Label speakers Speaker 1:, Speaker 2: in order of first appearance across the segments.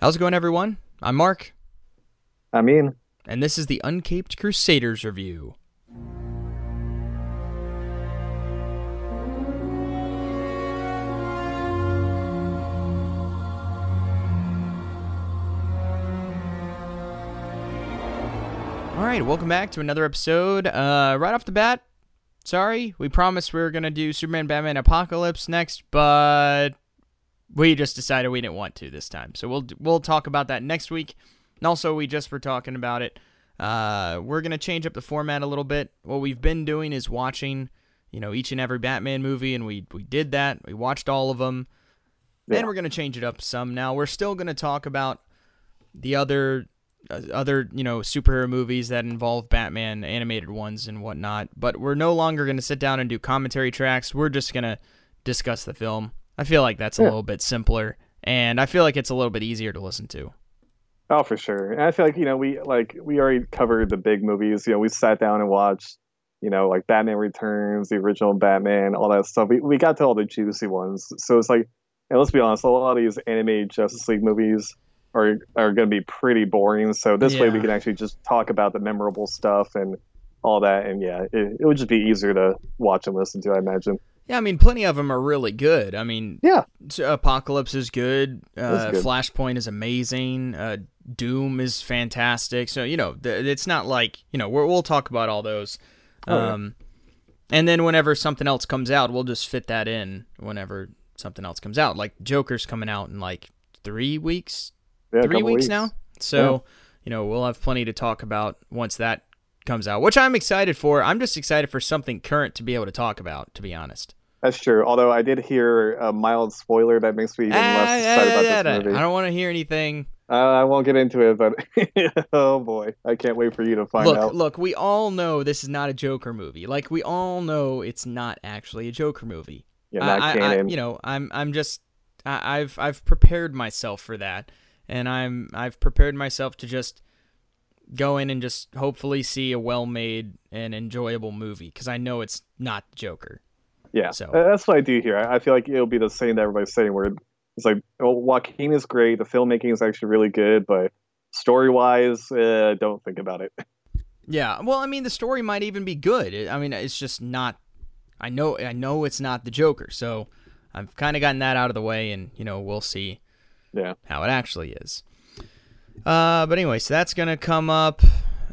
Speaker 1: How's it going, everyone? I'm Mark,
Speaker 2: I'm Ian,
Speaker 1: and this is the Uncaped Crusaders review. All right, welcome back to another episode. Uh, right off the bat, sorry, we promised we were gonna do Superman, Batman, Apocalypse next, but we just decided we didn't want to this time. So we'll we'll talk about that next week. And also, we just were talking about it. Uh, we're gonna change up the format a little bit. What we've been doing is watching, you know, each and every Batman movie, and we we did that. We watched all of them.
Speaker 2: Yeah.
Speaker 1: we're gonna change it up some. Now we're still gonna talk about the other uh, other you know superhero movies that involve Batman animated ones and whatnot. But we're no longer gonna sit down and do commentary tracks. We're just gonna discuss the film. I feel like that's a
Speaker 2: Yeah.
Speaker 1: little bit simpler, and I feel like it's a little bit easier to listen to.
Speaker 2: oh for sure. And I feel like you know we like we already covered the big movies. You know, we sat down and watched. You know, like Batman Returns, the original Batman, all that stuff. We we got to all the juicy ones. So it's like, and let's be honest, a lot of these animated Justice League movies are are going to be pretty boring. So this way we can actually just talk about the memorable stuff and all that. And yeah, it, it would just be easier to watch and listen to. I imagine.
Speaker 1: Yeah, I mean, plenty of them are really good. I mean,
Speaker 2: Yeah.
Speaker 1: Apocalypse is good. Uh,
Speaker 2: good.
Speaker 1: Flashpoint is amazing. Uh, Doom is fantastic. So you know, th- it's not like you know we're, we'll talk about all those.
Speaker 2: Oh, yeah.
Speaker 1: Um, and then whenever something else comes out, we'll just fit that in whenever something else comes out. Like Joker's coming out in like three weeks,
Speaker 2: Yeah,
Speaker 1: three
Speaker 2: couple
Speaker 1: weeks, now. So you know we'll have plenty to talk about once that comes out, which I'm excited for. I'm just excited for something current to be able to talk about. To be honest.
Speaker 2: That's true. Although I did hear a mild spoiler that makes me even less
Speaker 1: Ah,
Speaker 2: excited
Speaker 1: ah,
Speaker 2: about this movie.
Speaker 1: I don't want to hear anything.
Speaker 2: Uh, I won't get into it, but oh boy, I can't wait for you to find
Speaker 1: look,
Speaker 2: out.
Speaker 1: look, we all know this is not a Joker movie. Like we all know it's not actually a Joker movie.
Speaker 2: Yeah,
Speaker 1: I-
Speaker 2: not
Speaker 1: I, I-
Speaker 2: canon.
Speaker 1: you know, I'm I'm just I, I've I've prepared myself for that, and I'm I've prepared myself to just go in and just hopefully see a well-made and enjoyable movie because I know it's not Joker.
Speaker 2: Yeah,
Speaker 1: so-
Speaker 2: that's what I do here. I feel like it'll be the same that everybody's saying, where it's like, well, Joaquin is great. The filmmaking is actually really good, but story-wise, uh, don't think about it.
Speaker 1: Yeah, well, I mean, the story might even be good. I mean, it's just not. I know, I know it's not the Joker, so I've kind of gotten that out of the way, and you know, we'll see
Speaker 2: Yeah,
Speaker 1: how it actually is. Uh, but anyway, so that's gonna come up,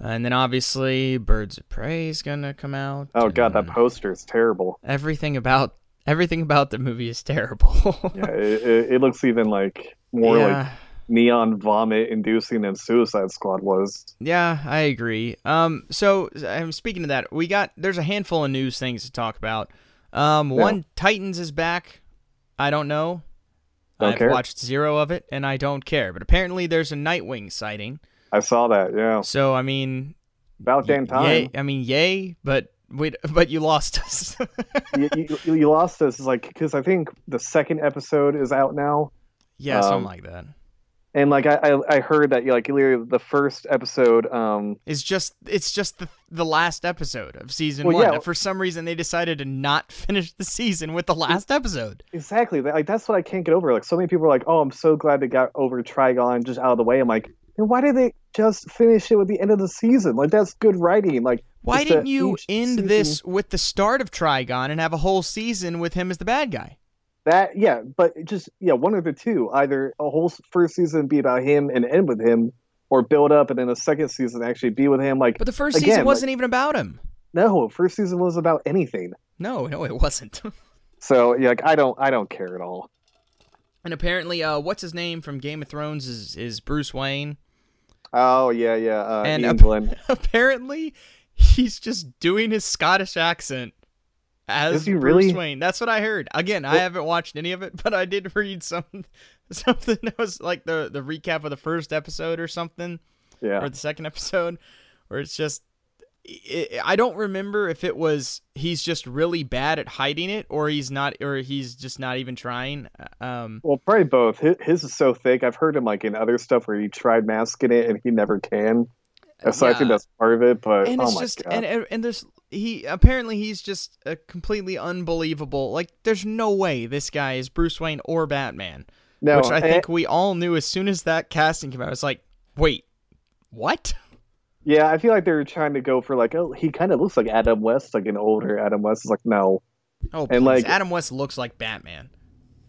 Speaker 1: and then obviously, Birds of Prey is gonna come out.
Speaker 2: Oh god, that poster is terrible.
Speaker 1: everything about everything about the movie is terrible.
Speaker 2: Yeah, it, it, it looks even like more like neon vomit inducing than Suicide Squad was.
Speaker 1: yeah, I agree. Um, so I'm speaking of that, we got there's a handful of news things to talk about. Um,
Speaker 2: Yeah.
Speaker 1: one Titans is back. I don't know.
Speaker 2: Don't
Speaker 1: I've
Speaker 2: care.
Speaker 1: watched zero of it, and I don't care. But apparently, there's a Nightwing sighting.
Speaker 2: I saw that. Yeah,
Speaker 1: So I mean,
Speaker 2: about damn time.
Speaker 1: Yay, I mean, yay, but wait, but you lost us.
Speaker 2: you, you, you lost us like because I think the second episode is out now,
Speaker 1: yeah, something
Speaker 2: Um,
Speaker 1: like that.
Speaker 2: and like I I, I heard that like literally the first episode um
Speaker 1: It's just it's just the the last episode of season
Speaker 2: Well,
Speaker 1: one.
Speaker 2: yeah.
Speaker 1: For some reason, they decided to not finish the season with the last episode.
Speaker 2: exactly like that's what I can't get over. Like so many people are like, oh, I'm so glad they got over Trigon just out of the way. I'm like, then why did they just finish it with the end of the season? Like that's good writing. Like
Speaker 1: Why didn't you end
Speaker 2: season-
Speaker 1: this with the start of Trigon and have a whole season with him as the bad guy?
Speaker 2: That yeah, but just yeah, one of the two. Either a whole first season be about him and end with him, or build up and then a second season actually be with him. Like
Speaker 1: But the first
Speaker 2: Again,
Speaker 1: season wasn't even about him.
Speaker 2: no, first season was about anything.
Speaker 1: No, no, it wasn't.
Speaker 2: So yeah, like I don't I don't care at all.
Speaker 1: and apparently, uh, what's his name from Game of Thrones is is Bruce Wayne.
Speaker 2: Oh yeah, yeah. Uh,
Speaker 1: And ap- apparently he's just doing his Scottish accent as
Speaker 2: Is he
Speaker 1: Bruce
Speaker 2: really?
Speaker 1: Wayne. That's what I heard. Again, I haven't watched any of it, but I did read some something that was like the the recap of the first episode or something,
Speaker 2: Yeah.
Speaker 1: or the second episode, where it's just. I don't remember if it was he's just really bad at hiding it, or he's not, or he's just not even trying. Um,
Speaker 2: Well, probably both. His, his is so thick. I've heard him like in other stuff where he tried masking it and he never can. So I think that's part of it. But
Speaker 1: and
Speaker 2: oh
Speaker 1: it's
Speaker 2: my
Speaker 1: just
Speaker 2: god,
Speaker 1: and and there's he apparently he's just a completely unbelievable like there's no way this guy is Bruce Wayne or Batman
Speaker 2: No,
Speaker 1: which I think we all knew as soon as that casting came out. It's like, wait, what?
Speaker 2: yeah, I feel like they're trying to go for like, oh, he kind of looks like Adam West, like an older Adam West. It's like, no,
Speaker 1: Oh,
Speaker 2: And,
Speaker 1: please.
Speaker 2: like-
Speaker 1: Adam West looks like Batman.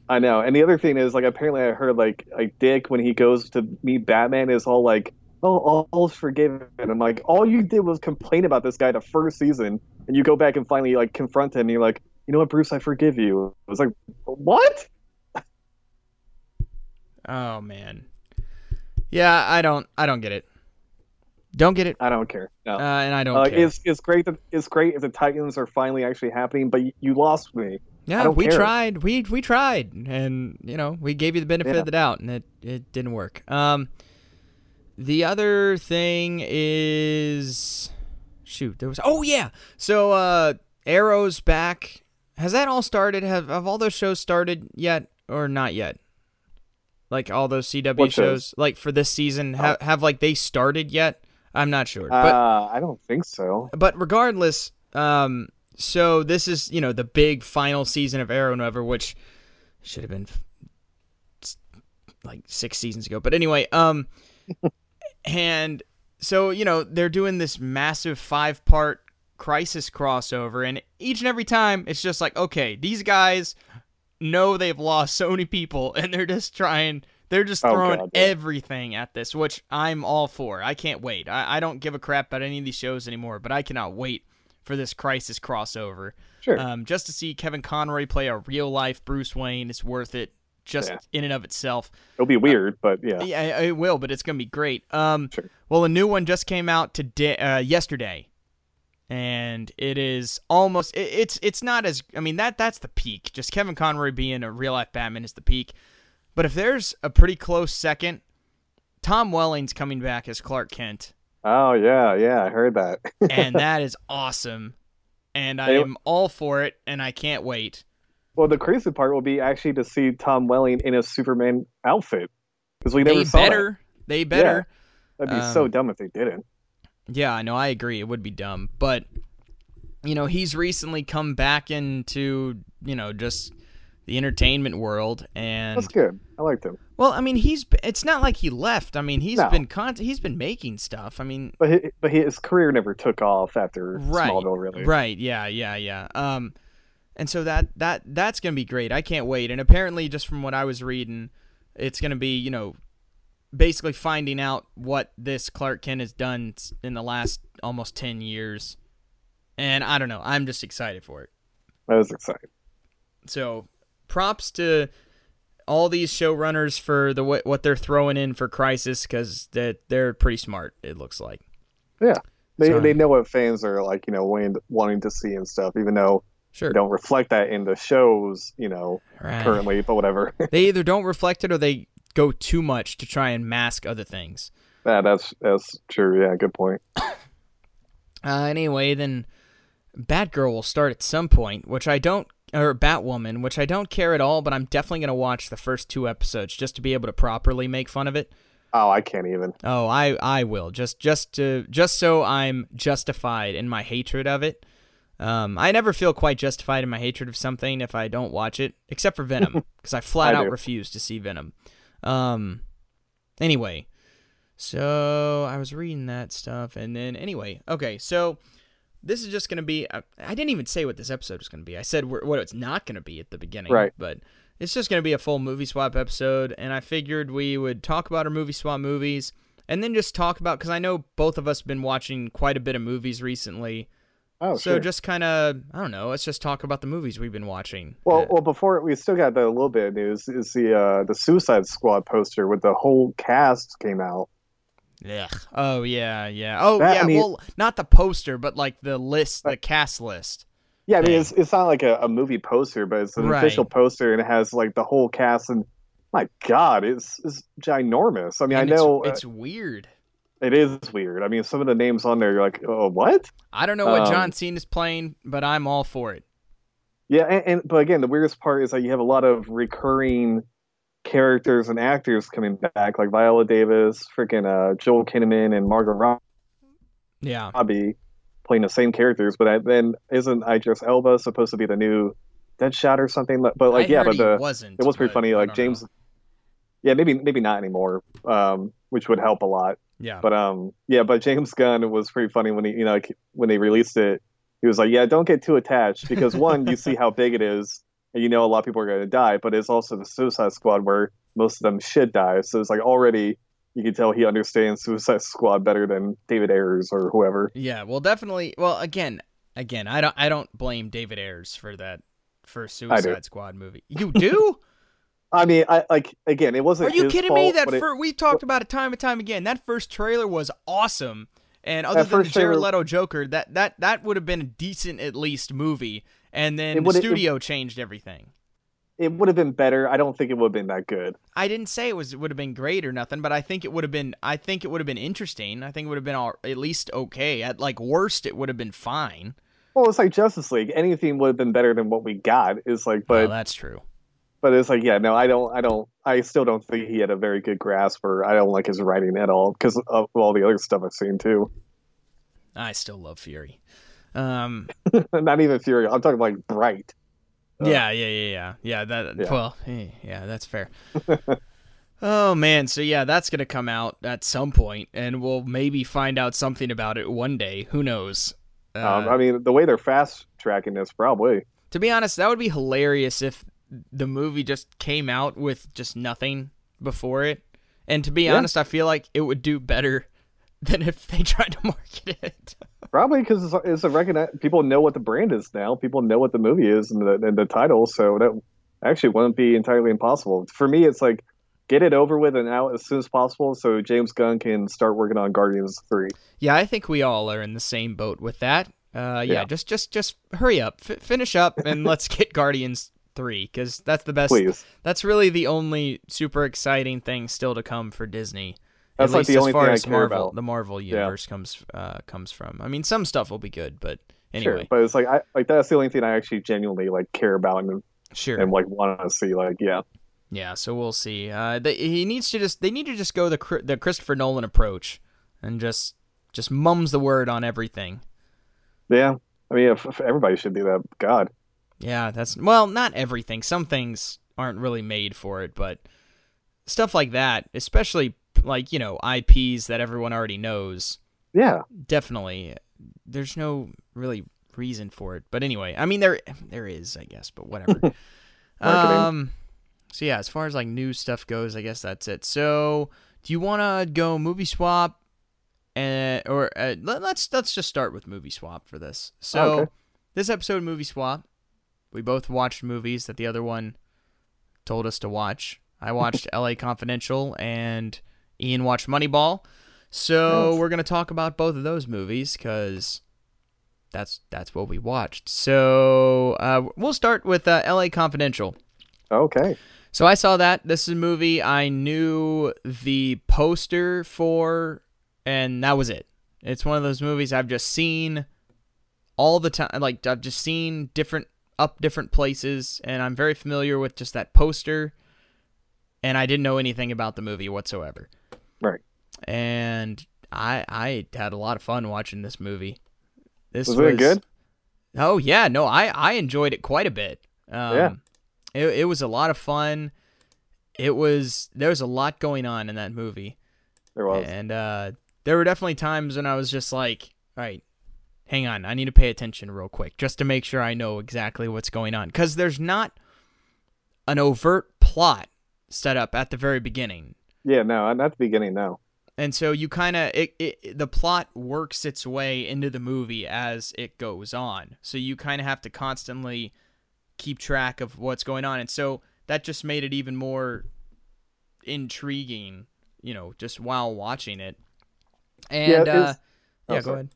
Speaker 2: I know. And the other thing is, like, apparently I heard like like Dick when he goes to meet Batman is all like, oh, all, all's forgiven. I'm like, all you did was complain about this guy the first season, and you go back and finally like confront him, and you're like, you know what, Bruce, I forgive you. I was like, what?
Speaker 1: Oh man. Yeah, I don't I don't get it. Don't get it.
Speaker 2: I don't care. No.
Speaker 1: Uh, and I don't
Speaker 2: Uh,
Speaker 1: care.
Speaker 2: it's it's great that it's great if the Titans are finally actually happening, but you, you lost me.
Speaker 1: yeah, we
Speaker 2: care.
Speaker 1: tried. We we tried and you know, we gave you the benefit
Speaker 2: Yeah.
Speaker 1: of the doubt and it it didn't work. Um the other thing is shoot, there was Oh yeah. So uh Arrow's back. Has that all started? Have have all those shows started yet or not yet? Like all those CW shows,
Speaker 2: shows?
Speaker 1: like for this season, have have like they started yet? I'm not sure.
Speaker 2: Uh, I don't think so.
Speaker 1: but regardless, um, so this is you know the big final season of Arrow and whatever, which should have been like six seasons ago. But anyway, um, and so you know they're doing this massive five part crisis crossover, and each and every time it's just like, okay, these guys know they've lost so many people, and they're just trying. They're just
Speaker 2: Oh,
Speaker 1: throwing
Speaker 2: God,
Speaker 1: everything at this, which I'm all for. I can't wait. I, I don't give a crap about any of these shows anymore, but I cannot wait for this crisis crossover.
Speaker 2: Sure.
Speaker 1: Um, just to see Kevin Conroy play a real life Bruce Wayne is worth it, just
Speaker 2: Yeah.
Speaker 1: in and of itself.
Speaker 2: It'll be weird, but yeah.
Speaker 1: Yeah, it will, but it's gonna be great. Um,
Speaker 2: Sure.
Speaker 1: well, a new one just came out today, uh, yesterday, and it is almost. It, it's it's not as. I mean that that's the peak. Just Kevin Conroy being a real life Batman is the peak. But if there's a pretty close second, Tom Welling's coming back as Clark Kent,
Speaker 2: Oh yeah, yeah, I heard that.
Speaker 1: and that is awesome. And I am all for it, and I can't wait.
Speaker 2: well, the crazy part will be actually to see Tom Welling in a Superman outfit because we never
Speaker 1: They
Speaker 2: saw that.
Speaker 1: better. They better.
Speaker 2: That'd be so
Speaker 1: Um,
Speaker 2: dumb if they didn't.
Speaker 1: Yeah, I know. I agree. It would be dumb, but you know, he's recently come back into you know just the entertainment world, and
Speaker 2: That's good. I liked him,
Speaker 1: well, I mean, he's it's not like he left. I mean, he's
Speaker 2: No.
Speaker 1: been con- he's been making stuff. I mean,
Speaker 2: but his, but his career never took off after
Speaker 1: Right,
Speaker 2: Smallville, really.
Speaker 1: right? Yeah, yeah, yeah. Um, and so that that that's gonna be great. I can't wait. And apparently, just from what I was reading, it's gonna be you know basically finding out what this Clark Kent has done in the last almost ten years. And I don't know. I'm just excited for it.
Speaker 2: I was excited.
Speaker 1: So props to all these showrunners for the what what they're throwing in for Crisis because that they're pretty smart. It looks like.
Speaker 2: Yeah, they
Speaker 1: So-
Speaker 2: they know what fans are like, you know, wanting, wanting to see and stuff, even though
Speaker 1: Sure.
Speaker 2: they don't reflect that in the shows, you know,
Speaker 1: Right.
Speaker 2: currently. But whatever.
Speaker 1: They either don't reflect it or they go too much to try and mask other things.
Speaker 2: yeah, that's that's true. Yeah, good point.
Speaker 1: Uh, anyway, then Batgirl will start at some point, which I don't, or Batwoman, which I don't care at all, but I'm definitely going to watch the first two episodes just to be able to properly make fun of it.
Speaker 2: Oh, I can't even.
Speaker 1: Oh, I I will just just to just so I'm justified in my hatred of it. Um, I never feel quite justified in my hatred of something if I don't watch it, except for Venom, because I flat
Speaker 2: I
Speaker 1: out
Speaker 2: do.
Speaker 1: refuse to see Venom. Um, anyway, so I was reading that stuff, and then anyway, okay, so this is just gonna be. I, I didn't even say what this episode was gonna be. I said wh- what it's not gonna be at the beginning,
Speaker 2: Right.
Speaker 1: But it's just gonna be a full movie swap episode, and I figured we would talk about our movie swap movies, and then just talk about because I know both of us have been watching quite a bit of movies recently.
Speaker 2: Oh,
Speaker 1: so
Speaker 2: sure.
Speaker 1: just kind of I don't know. Let's just talk about the movies we've been watching.
Speaker 2: Well,
Speaker 1: Uh,
Speaker 2: well, before we still got the little bit of news is the uh, the Suicide Squad poster with the whole cast came out.
Speaker 1: Ugh. Oh yeah, yeah. Oh
Speaker 2: That- I
Speaker 1: yeah.
Speaker 2: mean-
Speaker 1: well, not the poster, but like the list, the cast list.
Speaker 2: Yeah, I mean it's it's not like a, a movie poster, but it's an
Speaker 1: Right.
Speaker 2: official poster and it has like the whole cast and my God, it's it's ginormous. I mean,
Speaker 1: And
Speaker 2: I know
Speaker 1: it's,
Speaker 2: uh,
Speaker 1: it's weird.
Speaker 2: it is weird. I mean, some of the names on there, you're like, oh, what?
Speaker 1: I don't know what
Speaker 2: um,
Speaker 1: John Cena's playing, but I'm all for it.
Speaker 2: Yeah, and, and but again, the weirdest part is that you have a lot of recurring characters and actors coming back, like Viola Davis, freaking uh, Joel Kinnaman, and Margot
Speaker 1: Yeah.
Speaker 2: Robbie playing the same characters. But I, then isn't Idris Elba supposed to be the new Deadshot or something? But like,
Speaker 1: I
Speaker 2: yeah, but
Speaker 1: he
Speaker 2: the
Speaker 1: wasn't.
Speaker 2: it was pretty funny. Like James,
Speaker 1: know.
Speaker 2: yeah, maybe maybe not anymore, um, which would help a lot.
Speaker 1: Yeah.
Speaker 2: But um, yeah, but James Gunn was pretty funny when he, you know, like, when they released it. He was like, "Yeah, don't get too attached because one, you see how big it is, and you know a lot of people are going to die, but it's also the Suicide Squad where most of them should die. So it's like already you can tell he understands Suicide Squad better than David Ayers or whoever.
Speaker 1: Yeah, well, definitely. Well, again, again, I don't, I don't blame David Ayers for that for Suicide Squad movie. You do?
Speaker 2: I mean, I like again, it wasn't.
Speaker 1: Are you kidding
Speaker 2: fault,
Speaker 1: me? That
Speaker 2: it-
Speaker 1: we talked about it time and time again. That first trailer was awesome. And other than the Jared
Speaker 2: trailer-
Speaker 1: Leto Joker, that that that would have been a decent at least movie. And then the
Speaker 2: would've- it-
Speaker 1: studio changed everything.
Speaker 2: it would have been better. I don't think it would have been that good.
Speaker 1: I didn't say it was it would have been great or nothing, but I think it would have been I think it would have been interesting. I think it would have been all, at least okay. At like worst, it would have been fine.
Speaker 2: Well, it's like Justice League. Anything would have been better than what we got. Is like,
Speaker 1: Well,
Speaker 2: but
Speaker 1: that's true.
Speaker 2: but it's like, yeah, no, I don't, I don't, I still don't think he had a very good grasp, or I don't like his writing at all because of all the other stuff I've seen too.
Speaker 1: I still love Fury. Um,
Speaker 2: Not even Fury. I'm talking like Bright. Uh,
Speaker 1: yeah, yeah, yeah, yeah, yeah. That
Speaker 2: Yeah.
Speaker 1: well, eh, yeah, that's fair. oh man, so yeah, that's gonna come out at some point, and we'll maybe find out something about it one day. Who knows? Uh,
Speaker 2: Um, I mean, the way they're fast tracking this, probably.
Speaker 1: to be honest, that would be hilarious if the movie just came out with just nothing before it. And to be
Speaker 2: Yeah.
Speaker 1: honest, I feel like it would do better than if they tried to market it.
Speaker 2: Probably because it's, it's a recognize. People know what the brand is now. People know what the movie is and the and the title. So that actually wouldn't be entirely impossible. For me, it's like get it over with and out as soon as possible, so James Gunn can start working on Guardians Three.
Speaker 1: Yeah, I think we all are in the same boat with that. Uh, yeah,
Speaker 2: Yeah.
Speaker 1: just just just hurry up, F- finish up, and let's get Guardians three because that's the best.
Speaker 2: Please.
Speaker 1: That's really the only super exciting thing still to come for Disney.
Speaker 2: That's
Speaker 1: At
Speaker 2: like the
Speaker 1: as
Speaker 2: only
Speaker 1: far
Speaker 2: thing I
Speaker 1: as
Speaker 2: care
Speaker 1: Marvel,
Speaker 2: about.
Speaker 1: the Marvel universe comes uh, comes from. I mean, some stuff will be good, but anyway,
Speaker 2: Sure, but it's like I like that's the only thing I actually genuinely like care about and,
Speaker 1: sure.
Speaker 2: and like want to see. Like, yeah,
Speaker 1: Yeah, so we'll see. Uh, they, he needs to just they need to just go the the Christopher Nolan approach and just just mums the word on everything.
Speaker 2: yeah. I mean, if, if everybody should do that. God,
Speaker 1: Yeah, that's well, not everything. Some things aren't really made for it, but stuff like that, especially like you know IPs that everyone already knows,
Speaker 2: yeah.
Speaker 1: definitely. There's no really reason for it, but anyway, I mean there there is, I guess, but whatever. Um, so yeah, as far as like new stuff goes, I guess that's it. So, do you want to go movie swap, and or uh, let, let's let's just start with movie swap for this. So,
Speaker 2: Oh, Okay.
Speaker 1: this episode of movie swap, we both watched movies that the other one told us to watch. I watched L.A. Confidential, and Ian watched Moneyball. So
Speaker 2: Yes.
Speaker 1: we're gonna talk about both of those movies because that's that's what we watched. So uh, we'll start with uh, L.A. Confidential.
Speaker 2: Okay.
Speaker 1: So I saw that. This is a movie I knew the poster for, and that was it. It's one of those movies I've just seen all the time. Like I've just seen different up different places, and I'm very familiar with just that poster. And I didn't know anything about the movie whatsoever.
Speaker 2: Right.
Speaker 1: And I I had a lot of fun watching this movie. This
Speaker 2: Was it good?
Speaker 1: Oh yeah, no, I I enjoyed it quite a bit. Um,
Speaker 2: Yeah.
Speaker 1: It it was a lot of fun. It was there was a lot going on in that movie,
Speaker 2: There was.
Speaker 1: and uh, there were definitely times when I was just like, all right, hang on, I need to pay attention real quick just to make sure I know exactly what's going on because there's not an overt plot set up at the very beginning.
Speaker 2: Yeah. No, not the beginning. No.
Speaker 1: And so you kind of it, it the plot works its way into the movie as it goes on. So you kind of have to constantly keep track of what's going on. And so that just made it even more intriguing, you know, just while watching it. And
Speaker 2: Yeah,
Speaker 1: uh
Speaker 2: it's-
Speaker 1: yeah,
Speaker 2: oh,
Speaker 1: go
Speaker 2: sorry.
Speaker 1: ahead.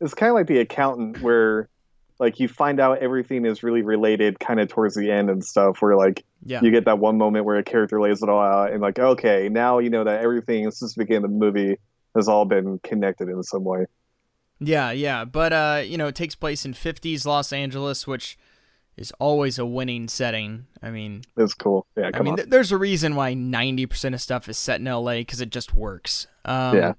Speaker 2: it's kind of like the accountant where like you find out everything is really related kind of towards the end and stuff where like
Speaker 1: Yeah.
Speaker 2: you get that one moment where a character lays it all out and like okay now you know that everything since the beginning of the movie has all been connected in some way
Speaker 1: Yeah, yeah, but uh, you know, it takes place in 50s Los Angeles, which is always a winning setting. I mean,
Speaker 2: it's cool yeah
Speaker 1: I
Speaker 2: come
Speaker 1: mean, th- there's a reason why 90% of stuff is set in LA because it just works. Um,
Speaker 2: Yeah.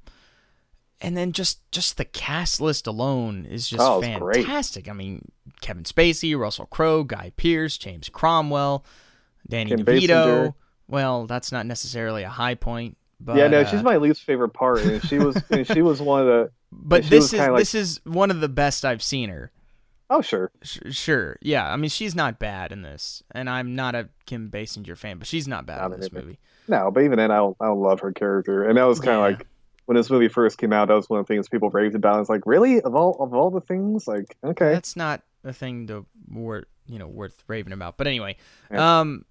Speaker 1: And then just just the cast list alone is just
Speaker 2: Oh, it's great.
Speaker 1: fantastic. I mean, Kevin Spacey, Russell Crowe, Guy Pearce, James Cromwell, Danny
Speaker 2: Kim
Speaker 1: DeVito,
Speaker 2: Basinger.
Speaker 1: well, that's not necessarily a high point. But,
Speaker 2: yeah, no,
Speaker 1: uh,
Speaker 2: she's my least favorite part, and she was and she was one of the.
Speaker 1: But this is
Speaker 2: like-
Speaker 1: this is one of the best I've seen her.
Speaker 2: Oh sure,
Speaker 1: Sh- sure, yeah. I mean, she's not bad in this, and I'm not a Kim Basinger fan, but she's not bad
Speaker 2: Not
Speaker 1: in this
Speaker 2: either.
Speaker 1: movie.
Speaker 2: no, but even then, I don't, I don't love her character, and that was kind of
Speaker 1: Yeah.
Speaker 2: like when this movie first came out. That was one of the things people raved about. It's like, really, of all of all the things, like okay,
Speaker 1: That's not a thing to worth you know worth raving about. But anyway,
Speaker 2: Yeah.
Speaker 1: um,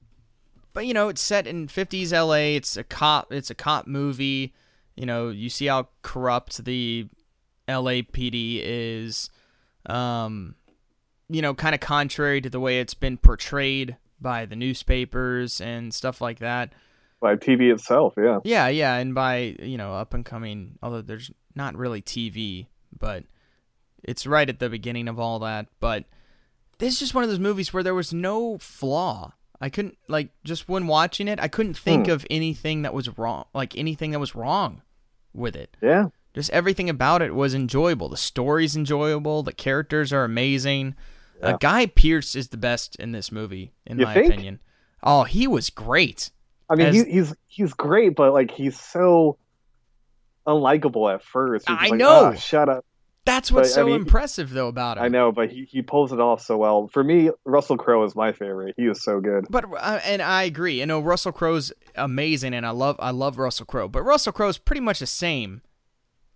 Speaker 1: but you know, it's set in 50s LA. It's a cop. It's a cop movie. You know, you see how corrupt the LAPD is. Um, you know, kind of contrary to the way it's been portrayed by the newspapers and stuff like that.
Speaker 2: By TV itself, yeah,
Speaker 1: Yeah, yeah, and by you know up and coming, although there's not really TV, but it's right at the beginning of all that. But this is just one of those movies where there was no flaw. I couldn't like just when watching it, I couldn't think
Speaker 2: Hmm.
Speaker 1: of anything that was wrong, like anything that was wrong with it.
Speaker 2: yeah,
Speaker 1: Just everything about it was enjoyable. The story's enjoyable. The characters are amazing. Uh, Guy Pearce is the best in this movie, in
Speaker 2: You
Speaker 1: my
Speaker 2: think?
Speaker 1: opinion. Oh, he was great.
Speaker 2: I mean,
Speaker 1: As-
Speaker 2: he, he's he's great, but like he's so unlikable at first.
Speaker 1: I
Speaker 2: like,
Speaker 1: know.
Speaker 2: "Ah, shut up.
Speaker 1: That's what's
Speaker 2: But, I
Speaker 1: so
Speaker 2: mean,
Speaker 1: impressive though about him.
Speaker 2: I know, but he, he pulls it off so well. For me, Russell Crowe is my favorite. He is so good.
Speaker 1: But uh, and I agree. You know, Russell Crowe's amazing, and I love I love Russell Crowe. But Russell Crowe's pretty much the same.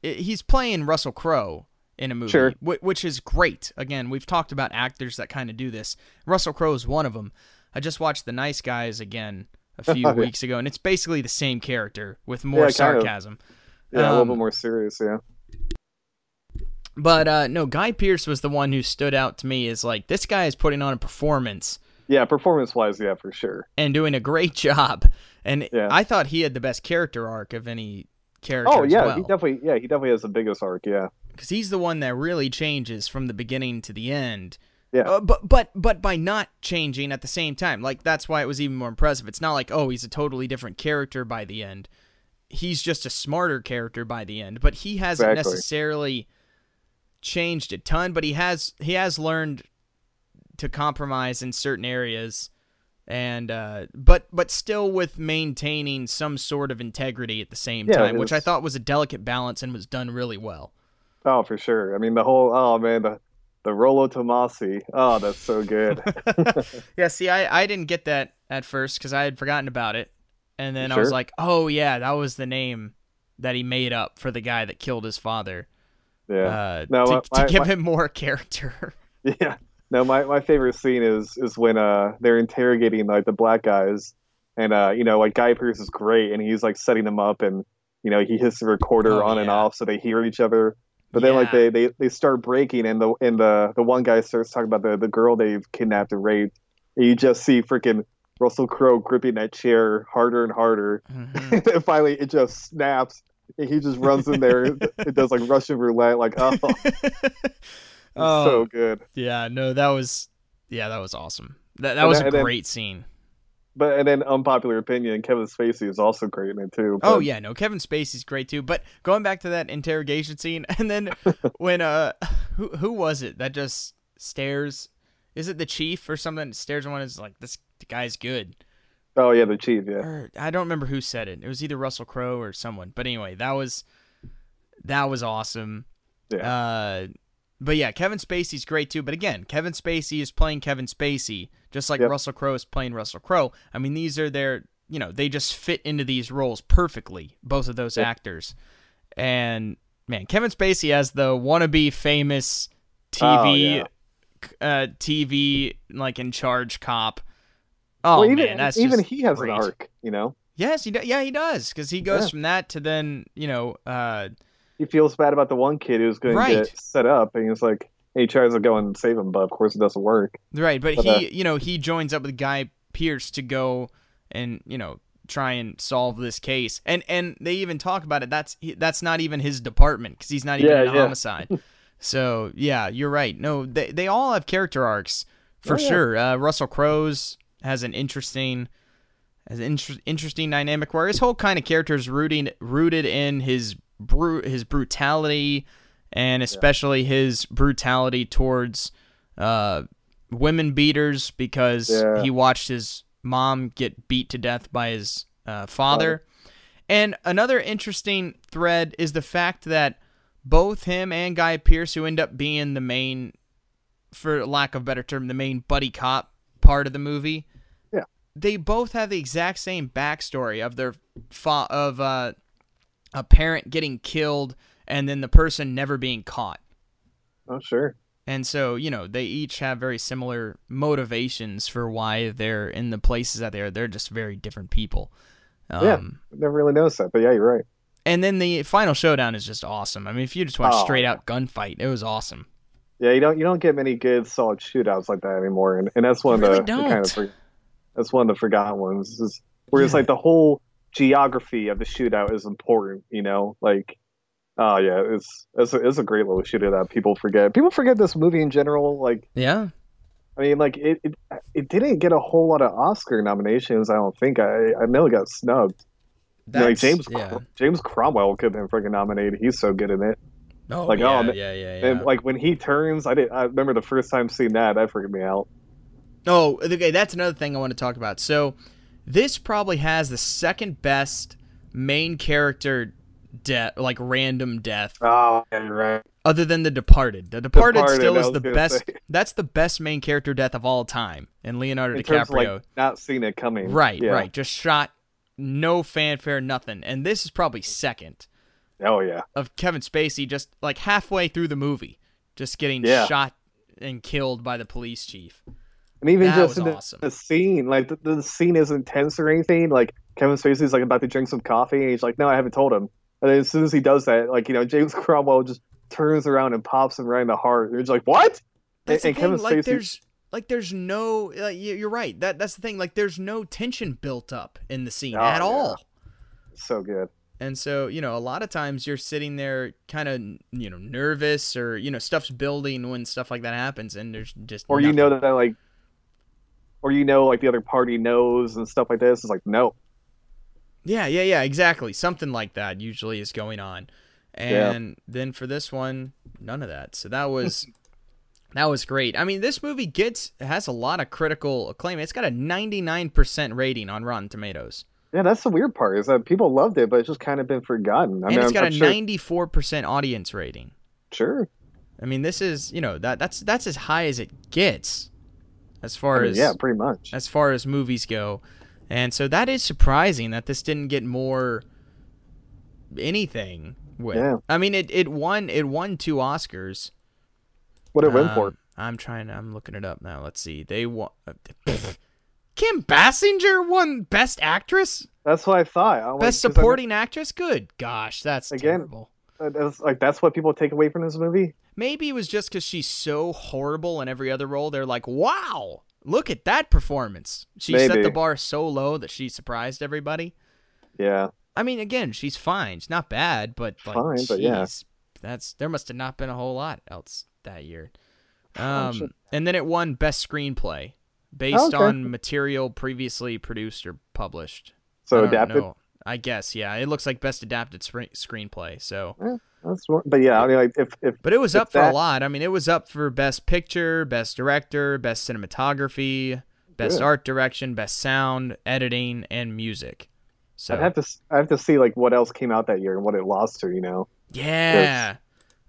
Speaker 1: He's playing Russell Crowe in a movie,
Speaker 2: Sure.
Speaker 1: whi- which is great. Again, we've talked about actors that kind of do this. Russell Crowe is one of them. I just watched The Nice Guys again a few weeks ago, and it's basically the same character with more
Speaker 2: Yeah, kind of.
Speaker 1: sarcasm.
Speaker 2: Yeah, a little
Speaker 1: Um,
Speaker 2: bit more serious. Yeah,
Speaker 1: But uh, no, Guy Pearce was the one who stood out to me as like this guy is putting on a performance
Speaker 2: yeah. Performance wise, yeah, for sure.
Speaker 1: and doing a great job. And
Speaker 2: Yeah.
Speaker 1: I thought he had the best character arc of any character
Speaker 2: Oh yeah,
Speaker 1: well.
Speaker 2: he definitely yeah he definitely has the biggest arc. Yeah,
Speaker 1: because he's the one that really changes from the beginning to the end.
Speaker 2: Yeah.
Speaker 1: Uh, but but but by not changing at the same time, like that's why it was even more impressive. It's not like oh he's a totally different character by the end. He's just a smarter character by the end, but he hasn't
Speaker 2: Exactly.
Speaker 1: necessarily changed a ton. But he has he has learned to compromise in certain areas, and uh, but but still with maintaining some sort of integrity at the same
Speaker 2: Yeah,
Speaker 1: time, which I thought was a delicate balance and was done really well.
Speaker 2: oh for sure. I mean the whole oh man the the Rollo Tomasi. Oh, that's so good.
Speaker 1: yeah, see, I, I didn't get that at first because I had forgotten about it. And then I was like, oh, yeah, that was the name that he made up for the guy that killed his father
Speaker 2: Yeah,
Speaker 1: uh,
Speaker 2: No,
Speaker 1: to,
Speaker 2: my-
Speaker 1: to give
Speaker 2: my-
Speaker 1: him more character.
Speaker 2: yeah. No, my, my favorite scene is is when uh they're interrogating like the black guys, and uh you know like Guy Pearce is great, and he's like setting them up, and you know he hits the recorder
Speaker 1: Oh,
Speaker 2: on and off so they hear each other. But then like they, they they start breaking, and the and the the one guy starts talking about the the girl they've kidnapped and raped, and you just see freaking Russell Crowe gripping that chair harder and harder,
Speaker 1: Mhm.
Speaker 2: and then finally it just snaps. And he just runs in there. It does like Russian roulette. Like, oh,
Speaker 1: Oh.
Speaker 2: so good.
Speaker 1: yeah, no, that was yeah, that was awesome. That that
Speaker 2: And
Speaker 1: was
Speaker 2: then-
Speaker 1: a
Speaker 2: and then-
Speaker 1: great scene.
Speaker 2: But and then unpopular opinion, Kevin Spacey is also great in it too.
Speaker 1: Oh yeah, no, Kevin Spacey's great too. But going back to that interrogation scene, and then when uh, who who was it that just stares? Is it the chief or something? Stares one is like, "This guy's good."
Speaker 2: Oh yeah, the chief. Yeah.
Speaker 1: Or I don't remember who said it. It was either Russell Crowe or someone. But anyway, that was that was awesome.
Speaker 2: Yeah.
Speaker 1: Uh, but yeah, Kevin Spacey's great too. But again, Kevin Spacey is playing Kevin Spacey, just like
Speaker 2: Yep.
Speaker 1: Russell Crowe is playing Russell Crowe. I mean, these are their, you know, they just fit into these roles perfectly. Both of those
Speaker 2: Yep.
Speaker 1: actors, and man, Kevin Spacey as the wannabe famous
Speaker 2: Oh,
Speaker 1: TV,
Speaker 2: yeah.
Speaker 1: uh, TV like in charge cop. Oh
Speaker 2: well, even
Speaker 1: man, that's
Speaker 2: even he has
Speaker 1: great.
Speaker 2: an arc. You know,
Speaker 1: Yes, he do- yeah he does because he goes
Speaker 2: Yeah.
Speaker 1: from that to then you know uh
Speaker 2: he feels bad about the one kid who's going
Speaker 1: Right.
Speaker 2: to get set up, and he's like, he tries to go and save him, but of course it doesn't work.
Speaker 1: right, but,
Speaker 2: But,
Speaker 1: he
Speaker 2: uh,
Speaker 1: you know he joins up with Guy Pearce to go and you know try and solve this case, and and they even talk about it. That's he, that's not even his department because he's not even
Speaker 2: Yeah,
Speaker 1: a
Speaker 2: yeah.
Speaker 1: homicide. so yeah, you're right. No, they they all have character arcs for
Speaker 2: Oh, yeah.
Speaker 1: sure. Uh, Russell Crowe's has an interesting. Has an inter- interesting dynamic where his whole kind of character is rooting rooted in his bru- his brutality and especially his brutality towards uh, women beaters because
Speaker 2: Yeah.
Speaker 1: he watched his mom get beat to death by his uh, father. And another interesting thread is the fact that both him and Guy Pearce, who end up being the main, for lack of a better term, the main buddy cop part of the movie,
Speaker 2: Yeah.
Speaker 1: they both have the exact same backstory of their fa- of uh, a parent getting killed and then the person never being caught.
Speaker 2: Oh, sure.
Speaker 1: And so, you know, they each have very similar motivations for why they're in the places that they're. They're just very different people. Um,
Speaker 2: Yeah. Never really noticed that, but yeah, you're right.
Speaker 1: And then the final showdown is just awesome. I mean, if you just watch
Speaker 2: Oh,
Speaker 1: straight out gunfight, it was awesome.
Speaker 2: Yeah, you don't you don't get many good solid shootouts like that anymore, and, and that's one
Speaker 1: You
Speaker 2: of the,
Speaker 1: really
Speaker 2: the kind of that's one of the forgotten ones. Is where it's like the whole geography of the shootout is important. You know, like oh yeah, it's it's a, it's a great little shootout that people forget. People forget this movie in general. Like
Speaker 1: Yeah.
Speaker 2: I mean, like it it, it didn't get a whole lot of Oscar nominations. I don't think. I I know it got snubbed. Know, like James
Speaker 1: yeah.
Speaker 2: James Cromwell could have been freaking nominated. He's so good in it.
Speaker 1: Oh,
Speaker 2: like,
Speaker 1: yeah,
Speaker 2: oh,
Speaker 1: yeah, yeah, yeah.
Speaker 2: And like when he turns, I did. I remember the first time seeing that. That freaked me out.
Speaker 1: Oh, okay, that's another thing I want to talk about. So, this probably has the second best main character death, like random death,
Speaker 2: Oh, right.
Speaker 1: other than The Departed. The Departed,
Speaker 2: Departed,
Speaker 1: still is the best.
Speaker 2: say.
Speaker 1: That's the best main character death of all time, and Leonardo
Speaker 2: In terms of
Speaker 1: DiCaprio.
Speaker 2: like not seeing it coming.
Speaker 1: right,
Speaker 2: Yeah.
Speaker 1: right, just shot, no fanfare, nothing. And this is probably second
Speaker 2: Oh yeah.
Speaker 1: of Kevin Spacey, just like halfway through the movie, just getting
Speaker 2: Yeah.
Speaker 1: shot and killed by the police chief.
Speaker 2: And even
Speaker 1: That
Speaker 2: just the,
Speaker 1: awesome.
Speaker 2: the scene, like the, the scene isn't tense or anything. Like Kevin Spacey's like about to drink some coffee, and he's like, "No, I haven't told him." And then as soon as he does that, like you know, James Cromwell just turns around and pops him right in the heart. And he's like, "What?"
Speaker 1: That's
Speaker 2: and,
Speaker 1: the
Speaker 2: and
Speaker 1: thing.
Speaker 2: Kevin
Speaker 1: Like
Speaker 2: Spacey,
Speaker 1: there's like there's no like you're right. That that's the thing. Like there's no tension built up in the scene
Speaker 2: Oh,
Speaker 1: at
Speaker 2: yeah.
Speaker 1: all.
Speaker 2: so good.
Speaker 1: And so you know a lot of times you're sitting there kind of you know nervous or you know stuff's building when stuff like that happens and there's just
Speaker 2: Or you know that like, or you know like the other party knows and stuff like this. It's like, no,
Speaker 1: yeah yeah yeah exactly something like that usually is going on.
Speaker 2: Yeah.
Speaker 1: And then for this one, none of that. So that was that was great. I mean, this movie gets has a lot of critical acclaim. It's got a 99% rating on Rotten Tomatoes.
Speaker 2: yeah, that's the weird part is that people loved it, but it's just kind of been forgotten. I
Speaker 1: and
Speaker 2: mean,
Speaker 1: it's
Speaker 2: I'm-
Speaker 1: got
Speaker 2: I'm
Speaker 1: a
Speaker 2: sure,
Speaker 1: ninety-four percent audience rating.
Speaker 2: sure.
Speaker 1: I mean, this is you know that that's that's as high as it gets, as far
Speaker 2: I mean,
Speaker 1: as
Speaker 2: yeah, pretty much.
Speaker 1: as far as movies go, and so that is surprising that this didn't get more anything. With.
Speaker 2: Yeah.
Speaker 1: I mean, it it won it won two Oscars.
Speaker 2: What it for.
Speaker 1: Um, I'm trying. I'm looking it up now. Let's see. They won. Kim Basinger won Best Actress,
Speaker 2: That's what I thought. Like,
Speaker 1: Best
Speaker 2: 'cause I-
Speaker 1: Supporting Actress. Good gosh, that's
Speaker 2: Again,
Speaker 1: terrible.
Speaker 2: That's like that's what people take away from this movie.
Speaker 1: Maybe it was just because she's so horrible in every other role. They're like, wow, look at that performance. She set the bar so low that she surprised everybody.
Speaker 2: Yeah,
Speaker 1: I mean, again, she's fine. She's not bad, but like,
Speaker 2: Fine, but yeah.
Speaker 1: that's there must have not been a whole lot else that year.
Speaker 2: Oh,
Speaker 1: Um, and then it won best screenplay based
Speaker 2: Okay.
Speaker 1: on material previously produced or published.
Speaker 2: So
Speaker 1: don't
Speaker 2: adapted.
Speaker 1: know. I guess, yeah. It looks like best adapted screen- screenplay. So,
Speaker 2: That's but yeah, I mean, like if if
Speaker 1: but it was up for
Speaker 2: that-
Speaker 1: a lot. I mean, it was up for best picture, best director, best cinematography, best art direction, best sound, editing, and music. So
Speaker 2: I'd have to I have to see like what else came out that year and what it lost to, you know.
Speaker 1: yeah,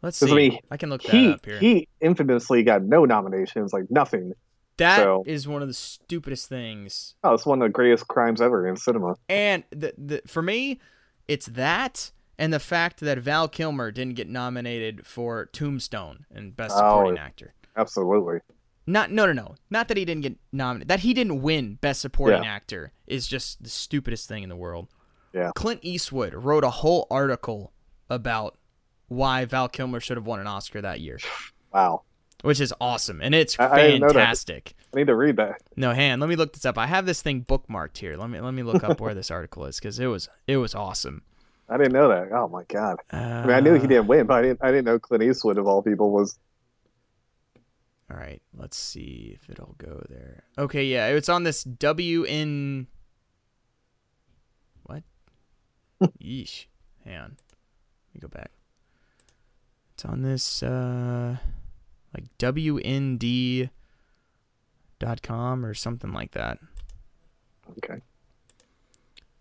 Speaker 1: Let's see.
Speaker 2: I
Speaker 1: I, can look that
Speaker 2: He
Speaker 1: up here.
Speaker 2: he infamously got no nominations, like nothing.
Speaker 1: That is
Speaker 2: so-
Speaker 1: one of the stupidest things.
Speaker 2: Oh, it's one of the greatest crimes ever in cinema.
Speaker 1: And the, the for me, it's that and the fact that Val Kilmer didn't get nominated for Tombstone and Best
Speaker 2: Oh.
Speaker 1: Supporting Actor.
Speaker 2: Absolutely.
Speaker 1: Not no no no. Not that he didn't get nominated. That he didn't win Best Supporting
Speaker 2: Yeah.
Speaker 1: Actor is just the stupidest thing in the world.
Speaker 2: Yeah.
Speaker 1: Clint Eastwood wrote a whole article about why Val Kilmer should have won an Oscar that year,
Speaker 2: Wow.
Speaker 1: which is awesome and it's
Speaker 2: I- I didn't know that.
Speaker 1: fantastic.
Speaker 2: I need to read that.
Speaker 1: No, hand. Let me look this up. I have this thing bookmarked here. Let me let me look up where this article is because it was it was awesome.
Speaker 2: I didn't know that. Oh my god.
Speaker 1: Uh,
Speaker 2: I mean, I knew he didn't win, but I didn't. I didn't know Clint Eastwood of all people was.
Speaker 1: All right, let's see if it'll go there. Okay, yeah, it's on this WN. What? Yeesh. Hang on. Let me go back. It's on this uh like WND dot com or something like that.
Speaker 2: Okay.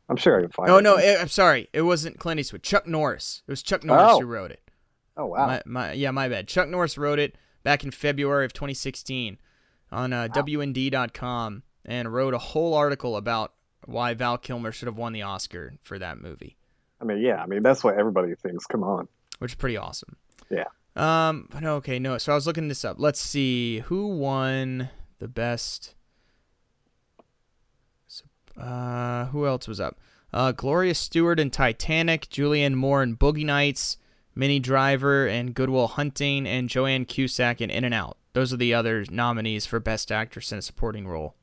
Speaker 2: I'm sure I can find
Speaker 1: Oh
Speaker 2: it.
Speaker 1: no, it, I'm sorry. It wasn't Clint Eastwood. Chuck Norris. It was Chuck Norris
Speaker 2: Oh.
Speaker 1: who wrote it.
Speaker 2: Oh wow.
Speaker 1: My, my, yeah, my bad. Chuck Norris wrote it back in February of 2016 on uh, WND.com and wrote a whole article about why Val Kilmer should have won the Oscar for that movie,
Speaker 2: I mean, yeah. I mean, that's what everybody thinks. Come on.
Speaker 1: which is pretty awesome.
Speaker 2: Yeah.
Speaker 1: Um. But no, okay, no. So I was looking this up. Let's see who won the best. Uh, who else was up? Uh, Gloria Stuart in Titanic, Julianne Moore in Boogie Nights, Minnie Driver and Good Will Hunting, and Joan Cusack in In and Out. Those are the other nominees for Best Actress in a Supporting Role.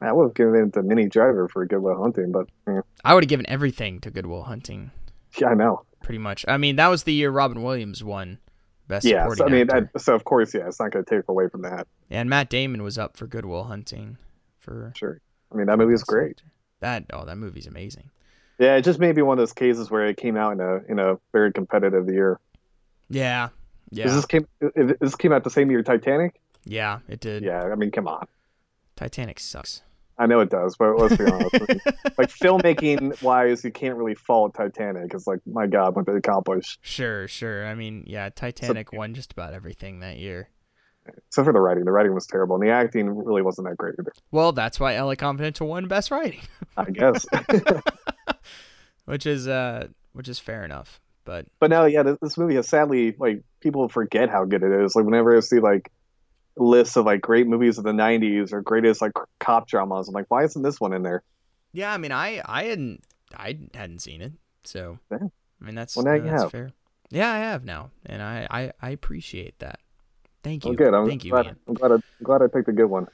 Speaker 2: I would have given it to Minnie Driver for Good Will Hunting, but eh,
Speaker 1: I would have given everything to Good Will Hunting,
Speaker 2: yeah, I know.
Speaker 1: pretty much. I mean, that was the year Robin Williams won Best
Speaker 2: Yeah,
Speaker 1: Supporting
Speaker 2: so, I mean,
Speaker 1: Actor.
Speaker 2: I, so of course, yeah, it's not going to take away from that.
Speaker 1: and Matt Damon was up for Good Will Hunting for
Speaker 2: Sure. I mean, that movie
Speaker 1: Best
Speaker 2: great.
Speaker 1: Actor. That oh, that movie's amazing.
Speaker 2: Yeah, it just may be one of those cases where it came out in a in a very competitive year.
Speaker 1: Yeah, yeah,
Speaker 2: This came this came out the same year Titanic.
Speaker 1: yeah. It did.
Speaker 2: Yeah, I mean, come on.
Speaker 1: Titanic sucks.
Speaker 2: I know it does, but let's be honest. Like filmmaking wise, you can't really fault Titanic. It's like, my God, what they accomplished.
Speaker 1: Sure, sure. I mean, yeah, Titanic won just about everything that year.
Speaker 2: Except for the writing. The writing was terrible, and the acting really wasn't that great either.
Speaker 1: Well, that's why LA Confidential won Best Writing,
Speaker 2: I guess.
Speaker 1: which is uh, which is fair enough. But
Speaker 2: but no, yeah, this, this movie has sadly like people forget how good it is. Like whenever I see like lists of like great movies of the '90s or greatest like cop dramas, I'm like, why isn't this one in there?
Speaker 1: yeah, I mean, I I hadn't I hadn't seen it, so
Speaker 2: Yeah.
Speaker 1: I mean that's
Speaker 2: Well, now you
Speaker 1: that's
Speaker 2: have.
Speaker 1: fair. Yeah, I have now, and I I, I appreciate that. Thank you.
Speaker 2: Well, good. I'm
Speaker 1: Thank you,
Speaker 2: glad. I'm glad. I, I'm glad I picked a good one.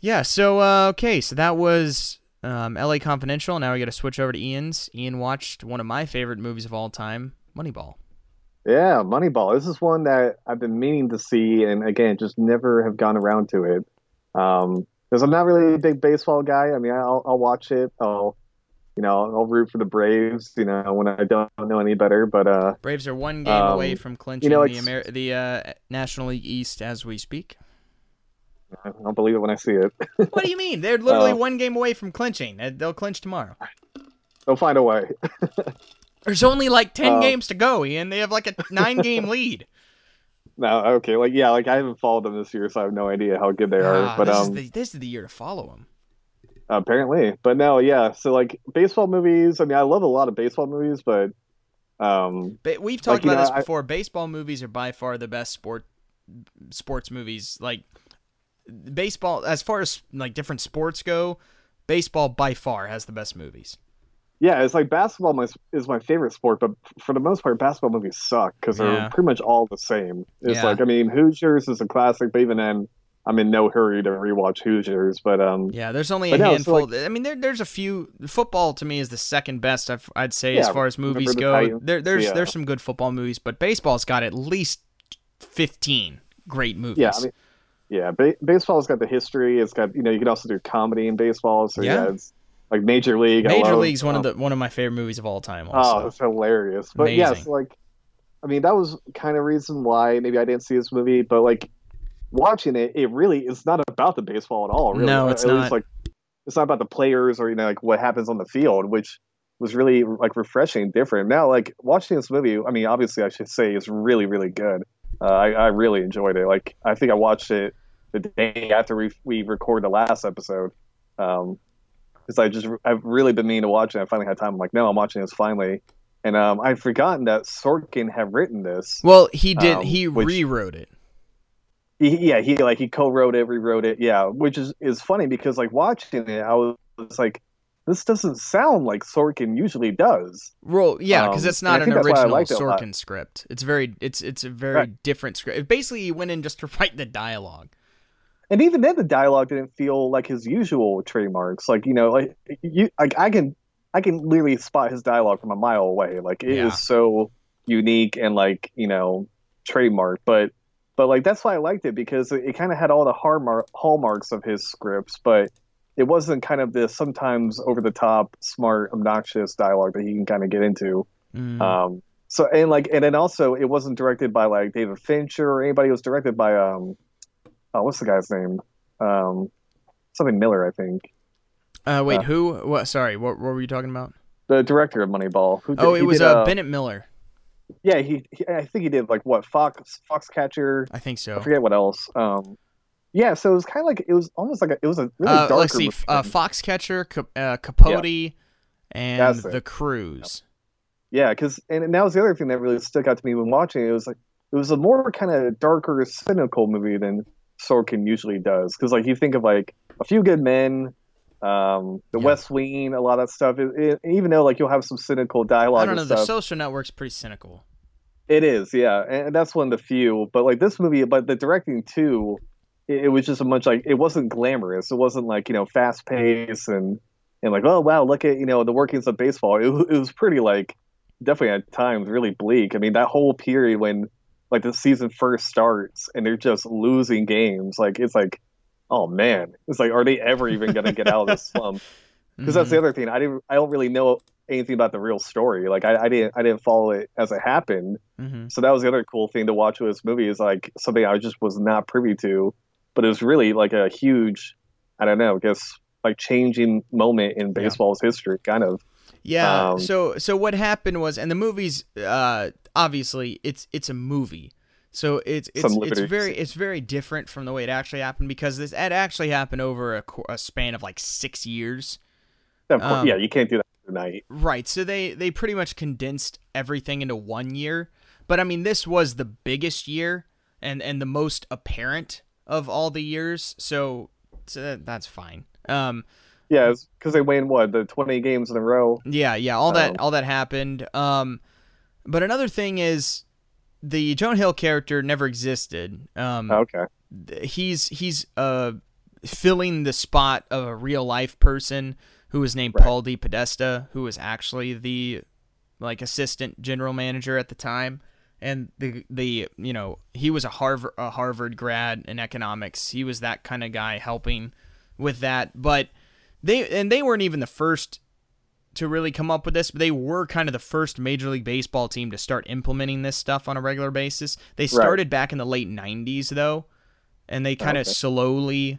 Speaker 1: Yeah. So uh, okay, so that was um, L.A. Confidential. Now we got to switch over to Ian's. Ian watched one of my favorite movies of all time, Moneyball.
Speaker 2: Yeah, Moneyball. This is one that I've been meaning to see, and again, just never have gone around to it. Um, because I'm not really a big baseball guy. I mean, I'll, I'll watch it. I'll, you know, I'll root for the Braves. You know, when I don't know any better. But uh,
Speaker 1: Braves are one game
Speaker 2: Um,
Speaker 1: away from clinching
Speaker 2: know,
Speaker 1: the Amer- the uh, National League East as we speak.
Speaker 2: I don't believe it when I see it.
Speaker 1: what do you mean? They're literally
Speaker 2: Oh.
Speaker 1: one game away from clinching. Uh, They'll clinch tomorrow.
Speaker 2: They'll find a way.
Speaker 1: There's only like ten
Speaker 2: Oh.
Speaker 1: games to go, Ian. They have like a nine game lead.
Speaker 2: No, okay, like yeah, like I haven't followed them this year, so I have no idea how good they are.
Speaker 1: Ah,
Speaker 2: but
Speaker 1: this,
Speaker 2: um,
Speaker 1: is the, this is the year to follow them.
Speaker 2: Apparently, but no, yeah. So like baseball movies. I mean, I love a lot of baseball movies, but um,
Speaker 1: But we've talked
Speaker 2: Like,
Speaker 1: about
Speaker 2: know,
Speaker 1: this
Speaker 2: I-
Speaker 1: before. Baseball movies are by far the best sport sports movies. Like baseball, as far as like different sports go, baseball by far has the best movies.
Speaker 2: yeah, it's like basketball my, is my favorite sport, but for the most part, basketball movies suck because they're pretty much all the same. It's
Speaker 1: Yeah.
Speaker 2: like I mean, Hoosiers is a classic, but even then, I'm in no hurry to rewatch Hoosiers. But um,
Speaker 1: Yeah, there's only a
Speaker 2: no, so,
Speaker 1: handful. I mean, there, there's a few. Football to me is the second best. I've, I'd say as far as movies go. There, there's
Speaker 2: Yeah.
Speaker 1: there's some good football movies, but baseball's got at least fifteen great movies.
Speaker 2: yeah, I mean, yeah, ba- baseball's got the history. It's got you know you can also do comedy in baseball. So
Speaker 1: Yeah.
Speaker 2: yeah, it's like Major League.
Speaker 1: Major
Speaker 2: love-
Speaker 1: League's one of
Speaker 2: oh,
Speaker 1: the one of my favorite movies of all time.
Speaker 2: Oh, it's hilarious. But yes, like, I mean, that was kind of reason why maybe I didn't see this movie. But like, watching it, it really is not about the baseball at all. Really,
Speaker 1: No, it's
Speaker 2: least,
Speaker 1: not.
Speaker 2: like, it's not about the players or you know like what happens on the field, which was really like refreshing, different. Now, like watching this movie, I mean, obviously, I should say it's really, really good. Uh, I, I really enjoyed it. Like, I think I watched it the day after we we recorded the last episode. Um, because I just I've really been meaning to watch it. I finally had time. I'm like, no, I'm watching this finally. And um, I'd forgotten that Sorkin had written this.
Speaker 1: well, he did.
Speaker 2: um,
Speaker 1: he
Speaker 2: which-
Speaker 1: rewrote it.
Speaker 2: He, yeah, he like he co-wrote it, rewrote it. Yeah, which is is funny because like watching it, I was like, this doesn't sound like Sorkin usually does.
Speaker 1: Well, yeah, because
Speaker 2: Um,
Speaker 1: it's not an
Speaker 2: think that's why
Speaker 1: original
Speaker 2: liked it.
Speaker 1: Sorkin script. It's very, it's it's a very
Speaker 2: Right.
Speaker 1: different script. Basically, he went in just to write the dialogue.
Speaker 2: And even then, the dialogue didn't feel like his usual trademarks. Like you know, like you, like I can, I can literally spot his dialogue from a mile away. Like it is
Speaker 1: Yeah.
Speaker 2: so unique and like you know, trademark. But but like that's why I liked it because it, it kind of had all the hallmark hallmarks of his scripts, but it wasn't kind of this sometimes over the top, smart, obnoxious dialogue that he can kind of get into.
Speaker 1: Mm.
Speaker 2: Um, so and like and then also it wasn't directed by like David Fincher or anybody. It was directed by um, oh, what's the guy's name? Um, something Miller, I think.
Speaker 1: Uh, wait,
Speaker 2: Uh,
Speaker 1: who? What? Sorry, what, what were you talking about?
Speaker 2: The director of Moneyball. Who did,
Speaker 1: Oh, it was
Speaker 2: did,
Speaker 1: uh, Bennett Miller.
Speaker 2: Yeah, he, he. I think he did like what Fox Foxcatcher.
Speaker 1: I think
Speaker 2: I
Speaker 1: so.
Speaker 2: forget what else. Um, yeah, so it was kind of like it was almost like a, it was a really
Speaker 1: Uh,
Speaker 2: darker.
Speaker 1: let's see. Uh, Foxcatcher, Cap- uh, Capote, and
Speaker 2: That's it.
Speaker 1: The Cruise.
Speaker 2: Yeah, because and, and that was the other thing that really stuck out to me when watching it. It was like it was a more kind of darker, cynical movie than Sorkin usually does. Because like you think of like A Few Good Men, um, The
Speaker 1: Yeah.
Speaker 2: West Wing, a lot of that stuff. It, it, even though like you'll have some cynical dialogue
Speaker 1: I don't know. The Social Network's pretty cynical.
Speaker 2: it is, yeah, and that's one of the few. But like this movie, but the directing too, it, it was just a much like it wasn't glamorous. It wasn't like you know fast paced and and like oh wow look at you know the workings of baseball. It, it was pretty like definitely at times really bleak. I mean that whole period when like the season first starts and they're just losing games, like it's like oh man, it's like are they ever even gonna get out of this slump? Because that's
Speaker 1: Mhm.
Speaker 2: the other thing. I didn't. I don't really know anything about the real story. Like I, I didn't. I didn't follow it as it happened.
Speaker 1: Mhm.
Speaker 2: So that was the other cool thing to watch with this movie is like something I just was not privy to, but it was really like a huge, I don't know, I guess like changing moment in baseball's history, kind of.
Speaker 1: Yeah.
Speaker 2: Um,
Speaker 1: so so what happened was, and the movie's uh, obviously it's it's a movie, so it's it's it's very it's very different from the way it actually happened because this it actually happened over a, a span of like six years.
Speaker 2: Of course,
Speaker 1: Um,
Speaker 2: yeah, you can't do that tonight.
Speaker 1: Right. So they they pretty much condensed everything into one year. But I mean, this was the biggest year and and the most apparent of all the years. So, so that, that's fine. Um.
Speaker 2: Yeah, because they win what the twenty games in a row.
Speaker 1: Yeah. Yeah. All that
Speaker 2: Um,
Speaker 1: all that happened. Um. But another thing is, the Jonah Hill character never existed. Um.
Speaker 2: Okay,
Speaker 1: he's he's uh filling the spot of a real life person who was named
Speaker 2: Right.
Speaker 1: Paul DePodesta, who was actually the like assistant general manager at the time. And the the you know he was a Harvard a Harvard grad in economics. He was that kind of guy helping with that. But they and they weren't even the first to really come up with this, but they were kind of the first Major League Baseball team to start implementing this stuff on a regular basis. They started back in the late 90s, though, and they kind of slowly.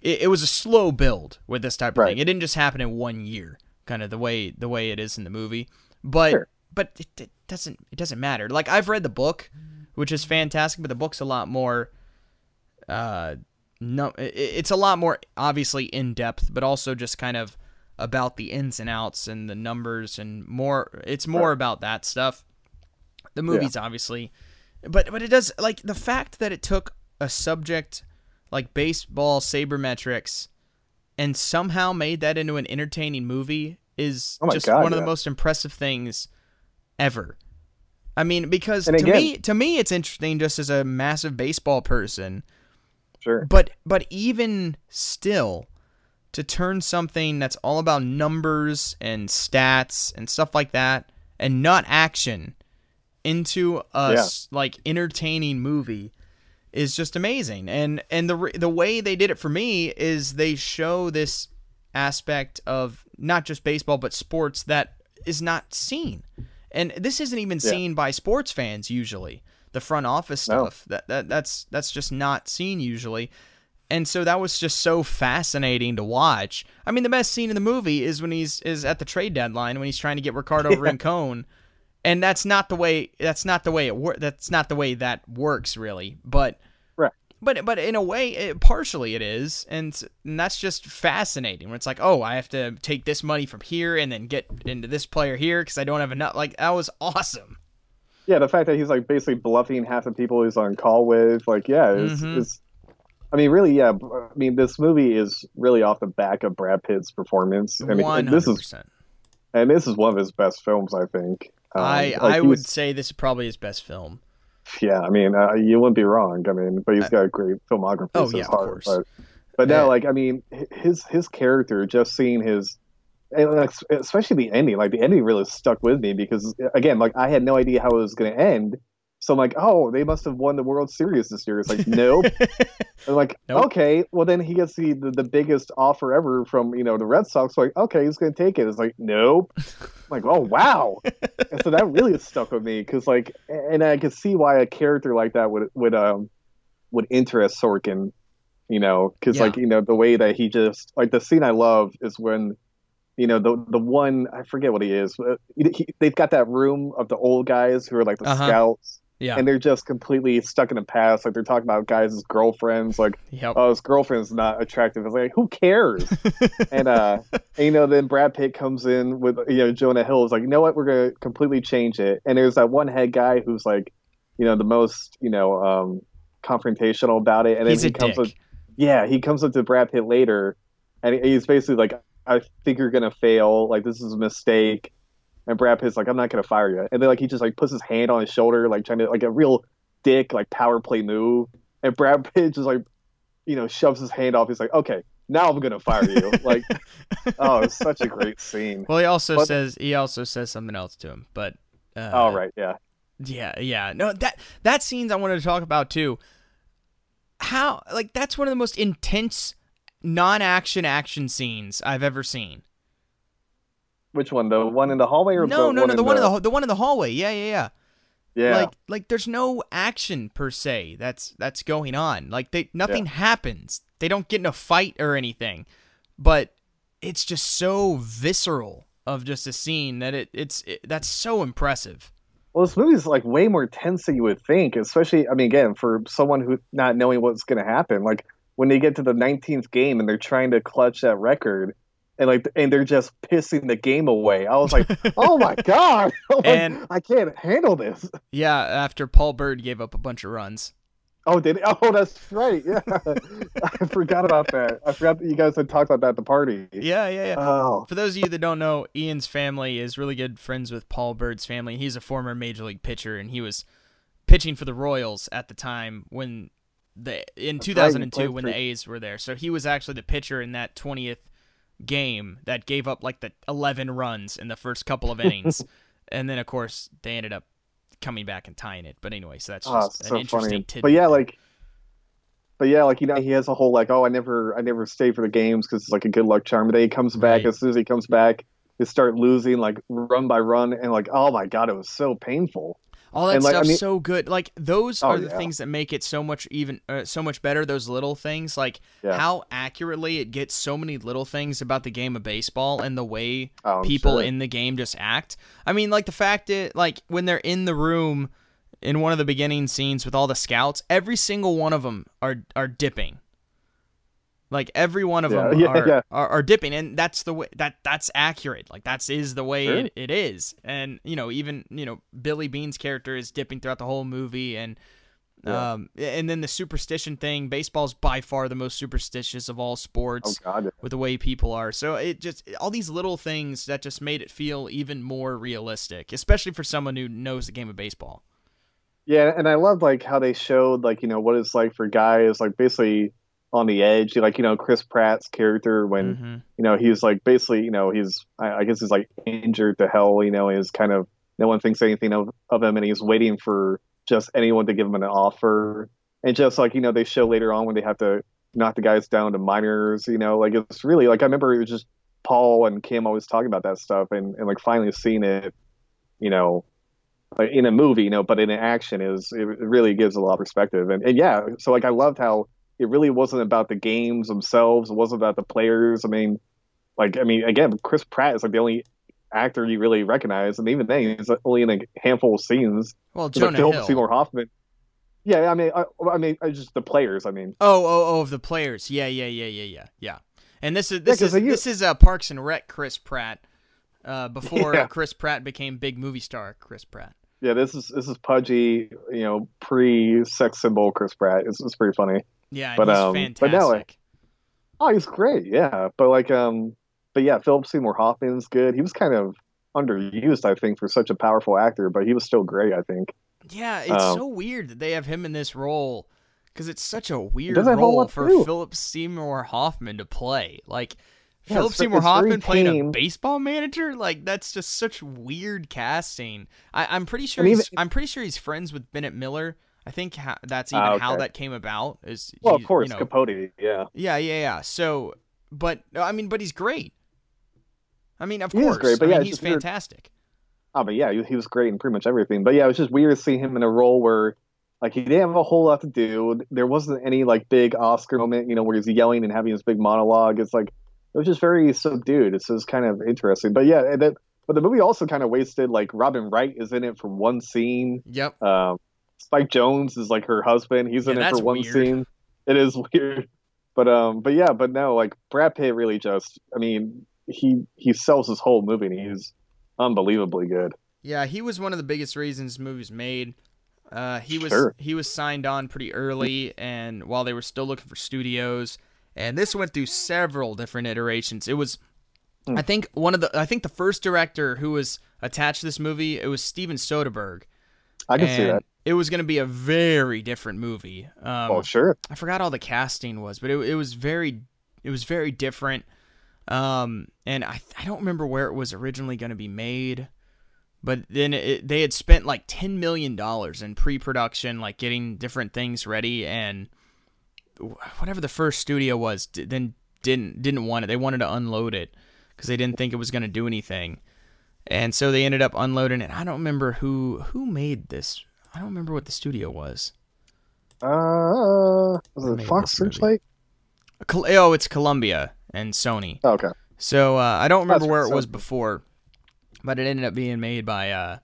Speaker 1: It, it was a slow build with this type of
Speaker 2: Right.
Speaker 1: thing. It didn't just happen in one year, kind of the way the way it is in the movie. But
Speaker 2: Sure.
Speaker 1: but it, it doesn't it doesn't matter. Like I've read the book, which is fantastic, but the book's a lot more. Uh, no, it, it's a lot more obviously in depth, but also just kind of about the ins and outs and the numbers and more. It's more about that stuff. The movie's obviously, but but it does like the fact that it took a subject like baseball sabermetrics and somehow made that into an entertaining movie is
Speaker 2: Oh
Speaker 1: just
Speaker 2: God,
Speaker 1: one of the most impressive things ever. I mean, because
Speaker 2: And
Speaker 1: to
Speaker 2: again-
Speaker 1: me, to me, it's interesting just as a massive baseball person.
Speaker 2: sure.
Speaker 1: But but even still, to turn something that's all about numbers and stats and stuff like that, and not action, into a
Speaker 2: Yeah.
Speaker 1: like entertaining movie, is just amazing. And and the the way they did it for me is they show this aspect of not just baseball but sports that is not seen. And this isn't even
Speaker 2: Yeah.
Speaker 1: seen by sports fans usually. The front office
Speaker 2: No.
Speaker 1: stuff that, that that's that's just not seen usually. And so that was just so fascinating to watch. I mean, the best scene in the movie is when he's is at the trade deadline when he's trying to get Ricardo Rincon, and that's not the way. That's not the way it works. That's not the way that works really. But
Speaker 2: Right.
Speaker 1: but but in a way, it, partially it is, and, and that's just fascinating. Where it's like, oh, I have to take this money from here and then get into this player here because I don't have enough. Like that was awesome.
Speaker 2: Yeah, the fact that he's like basically bluffing half the people he's on call with, like, yeah, it's,
Speaker 1: Mhm.
Speaker 2: it's I mean, really, yeah. I mean, this movie is really off the back of Brad Pitt's performance. I mean,
Speaker 1: One
Speaker 2: and this
Speaker 1: hundred
Speaker 2: is
Speaker 1: percent.
Speaker 2: and this is one of his best films, I think. Um,
Speaker 1: I
Speaker 2: like,
Speaker 1: I would say this is probably his best film.
Speaker 2: yeah. I mean, uh, you wouldn't be wrong. I mean, but he's
Speaker 1: I-
Speaker 2: got a great filmography.
Speaker 1: Oh,
Speaker 2: so
Speaker 1: yeah, of course.
Speaker 2: But, but no,
Speaker 1: Uh,
Speaker 2: like, I mean, his his character, just seeing his. And especially the ending, like the ending really stuck with me because again, like I had no idea how it was going to end, so I'm like, oh, they must have won the World Series this year. It's like, nope. I'm like,
Speaker 1: Nope.
Speaker 2: okay, well then he gets the, the the biggest offer ever from you know the Red Sox. Like, okay, he's gonna take it. It's like, nope. I'm like, oh wow. and so that really stuck with me because like, and I could see why a character like that would would um would interest Sorkin. you know, because
Speaker 1: Yeah.
Speaker 2: like you know the way that he just like the scene I love is when. You know the the one I forget what he is. He, he, they've got that room of the old guys who are like the
Speaker 1: Uh-huh.
Speaker 2: scouts,
Speaker 1: Yeah.
Speaker 2: and they're just completely stuck in the past. Like they're talking about guys' girlfriends. Like,
Speaker 1: yep.
Speaker 2: oh, his girlfriend's not attractive. It's like, who cares? and uh, and, you know, then Brad Pitt comes in with you know Jonah Hill is like, you know what, we're gonna completely change it. And there's that one head guy who's like, you know, the most you know um, confrontational about it. And then he comes
Speaker 1: dick.
Speaker 2: up, yeah, he comes up to Brad Pitt later, and he's basically like, I think you're gonna fail. Like this is a mistake. And Brad Pitt's like, I'm not gonna fire you. And then like he just like puts his hand on his shoulder, like trying to like a real dick like power play move. And Brad Pitt just like, you know, shoves his hand off. He's like, okay, now I'm gonna fire you. like, oh, it's such a great scene.
Speaker 1: Well, he also
Speaker 2: But-
Speaker 1: says he also says something else to him, but uh,
Speaker 2: oh right, yeah.
Speaker 1: Yeah, yeah. No, that that scenes I wanted to talk about too. How like that's one of the most intense non-action action scenes I've ever seen.
Speaker 2: Which one? The one in the hallway or
Speaker 1: No,
Speaker 2: the
Speaker 1: no,
Speaker 2: one
Speaker 1: no, the one in the the one in the hallway. Yeah, yeah, yeah.
Speaker 2: yeah.
Speaker 1: Like like there's no action per se that's that's going on. Like they nothing happens. They don't get in a fight or anything. But it's just so visceral of just a scene that it it's it, that's so impressive.
Speaker 2: Well, this movie is like way more tense than you would think, especially. I mean, again, for someone who not knowing what's going to happen, like when they get to the 19th game and they're trying to clutch that record, and like, and they're just pissing the game away. I was like, oh my god, like,
Speaker 1: And-
Speaker 2: I can't handle this.
Speaker 1: Yeah, after Paul Byrd gave up a bunch of runs.
Speaker 2: Oh, did it? Oh, that's right. Yeah, I forgot about that. I forgot that you guys had talked about that at the party.
Speaker 1: Yeah, yeah, yeah.
Speaker 2: Oh,
Speaker 1: For those of you that don't know, Ian's family is really good friends with Paul Byrd's family. He's a former major league pitcher, and he was pitching for the Royals at the time when the in
Speaker 2: That's
Speaker 1: 2002
Speaker 2: played
Speaker 1: when the A's were there. So he was actually the pitcher in that 20th game that gave up like the 11 runs in the first couple of innings, and then of course they ended up coming back and tying it. But anyway, so that's
Speaker 2: oh, so
Speaker 1: an interesting
Speaker 2: funny.
Speaker 1: tidbit.
Speaker 2: But yeah, like, but yeah, like you know, he has a whole like, oh, I never, I never stay for the games because it's like a good luck charm. But then he comes back
Speaker 1: Right.
Speaker 2: as soon as he comes back, they start losing like run by run, and like, oh my god, it was so painful.
Speaker 1: All that
Speaker 2: And, like, I
Speaker 1: stuff's
Speaker 2: mean-
Speaker 1: so good. Like those
Speaker 2: Oh,
Speaker 1: are the
Speaker 2: yeah.
Speaker 1: things that make it so much even uh, so much better. Those little things, like
Speaker 2: Yeah.
Speaker 1: how accurately it gets so many little things about the game of baseball and the way
Speaker 2: Oh,
Speaker 1: people
Speaker 2: sure.
Speaker 1: in the game just act. I mean, like the fact that like when they're in the room in one of the beginning scenes with all the scouts, every single one of them are are dipping. Like every one of
Speaker 2: Yeah,
Speaker 1: them
Speaker 2: yeah,
Speaker 1: are,
Speaker 2: yeah.
Speaker 1: are are dipping, and that's the way that that's accurate. Like that's is the way
Speaker 2: Sure.
Speaker 1: it, it is, and you know even you know Billy Beane's character is dipping throughout the whole movie, and um and then the superstition thing. Baseball's by far the most superstitious of all
Speaker 2: Oh
Speaker 1: sports
Speaker 2: god,
Speaker 1: with the way people are. So it just all these little things that just made it feel even more realistic, especially for someone who knows the game of baseball.
Speaker 2: yeah, and I love like how they showed like you know what it's like for guys like basically on the edge, like you know Chris Pratt's character when
Speaker 1: Mhm.
Speaker 2: you know he's like basically you know he's I, guess he's like injured to hell you know he's kind of no one thinks anything of, of him and he's waiting for just anyone to give him an offer and just like you know they show later on when they have to knock the guys down to minors you know like it's really like i remember it was just paul and kim always talking about that stuff and, and like finally seeing it you know like in a movie you know but in action is it really gives a lot of perspective and, and yeah so like i loved how it really wasn't about the games themselves. It wasn't about the players. I mean, like I mean, again, Chris Pratt is like the only actor you really recognize, and even then, he's only in a handful of scenes.
Speaker 1: Well,
Speaker 2: like
Speaker 1: Jonah
Speaker 2: Philip
Speaker 1: Hill.
Speaker 2: Seymour Hoffman. Yeah, I mean, I, I mean, I just the players. I mean,
Speaker 1: Oh, oh, oh, of the players. Yeah, yeah, yeah, yeah, yeah, yeah. And this is this
Speaker 2: 'cause
Speaker 1: is this is uh, Parks and Rec Chris Pratt. Uh, before
Speaker 2: Yeah.
Speaker 1: Chris Pratt became big movie star Chris Pratt.
Speaker 2: yeah, this is this is pudgy, you know, pre-sex symbol Chris Pratt. It's, it's pretty funny.
Speaker 1: Yeah,
Speaker 2: But,
Speaker 1: he's
Speaker 2: um,
Speaker 1: fantastic.
Speaker 2: but no, like- Oh, he's great. Yeah, but like, um, but yeah, Philip Seymour Hoffman's good. He was kind of underused, I think, for such a powerful actor, but he was still great. I think.
Speaker 1: yeah, it's
Speaker 2: um,
Speaker 1: so weird that they have him in this role because it's such a weird
Speaker 2: doesn't have a whole
Speaker 1: role for. Philip Seymour Hoffman to play. Like
Speaker 2: Yeah,
Speaker 1: Philip Seymour Hoffman playing a baseball manager, like that's just such weird casting. I, I'm pretty sure he's I'm pretty sure he's friends with Bennett Miller. I think ha- that's even
Speaker 2: Ah,
Speaker 1: how that came about. Is
Speaker 2: Well,
Speaker 1: he-
Speaker 2: of course,
Speaker 1: you know,
Speaker 2: Capote. Yeah,
Speaker 1: Yeah, yeah, yeah. So, but I mean, but he's great. I mean, of
Speaker 2: He
Speaker 1: course.
Speaker 2: great, but
Speaker 1: I
Speaker 2: yeah,
Speaker 1: mean, he's
Speaker 2: just weird.
Speaker 1: fantastic.
Speaker 2: Oh, but yeah, he, was great in pretty much everything. But yeah, it was just weird to see him in a role where Like he didn't have a whole lot to do. There wasn't any like big Oscar moment, you know, where he's yelling and having his big monologue. It's like it was just very subdued. It's just kind of interesting. But yeah, and then, but the movie also kind of wasted like Robin Wright is in it for one scene.
Speaker 1: Yep.
Speaker 2: Um, Spike Jonze is like her husband. He's in it for one
Speaker 1: weird.
Speaker 2: scene. It is weird. But um, but yeah, but no, like Brad Pitt really just, I mean, he he sells his whole movie. and He's unbelievably good.
Speaker 1: Yeah, he was one of the biggest reasons movies made. Uh, he was
Speaker 2: Sure.
Speaker 1: he was signed on pretty early, and while they were still looking for studios, and this went through several different iterations. It was,
Speaker 2: Hmm.
Speaker 1: I think one of the I think the first director who was attached to this movie it was Steven Soderbergh.
Speaker 2: I can see that.
Speaker 1: It was going to be a very different movie. Um,
Speaker 2: oh sure.
Speaker 1: I forgot all the casting was, but it, it was very it was very different. Um, and I I don't remember where it was originally going to be made, but then it, they had spent like ten million dollars in pre-production, like getting different things ready, and whatever the first studio was, then didn't didn't want it. They wanted to unload it because they didn't think it was going to do anything, and so they ended up unloading it. I don't remember who who made this. I don't remember what the studio was.
Speaker 2: Uh, was it Fox? Searchlight?
Speaker 1: Oh, it's Columbia and Sony.
Speaker 2: Oh, okay.
Speaker 1: So uh, I don't remember
Speaker 2: That's
Speaker 1: where it was before, but it ended up being made by uh,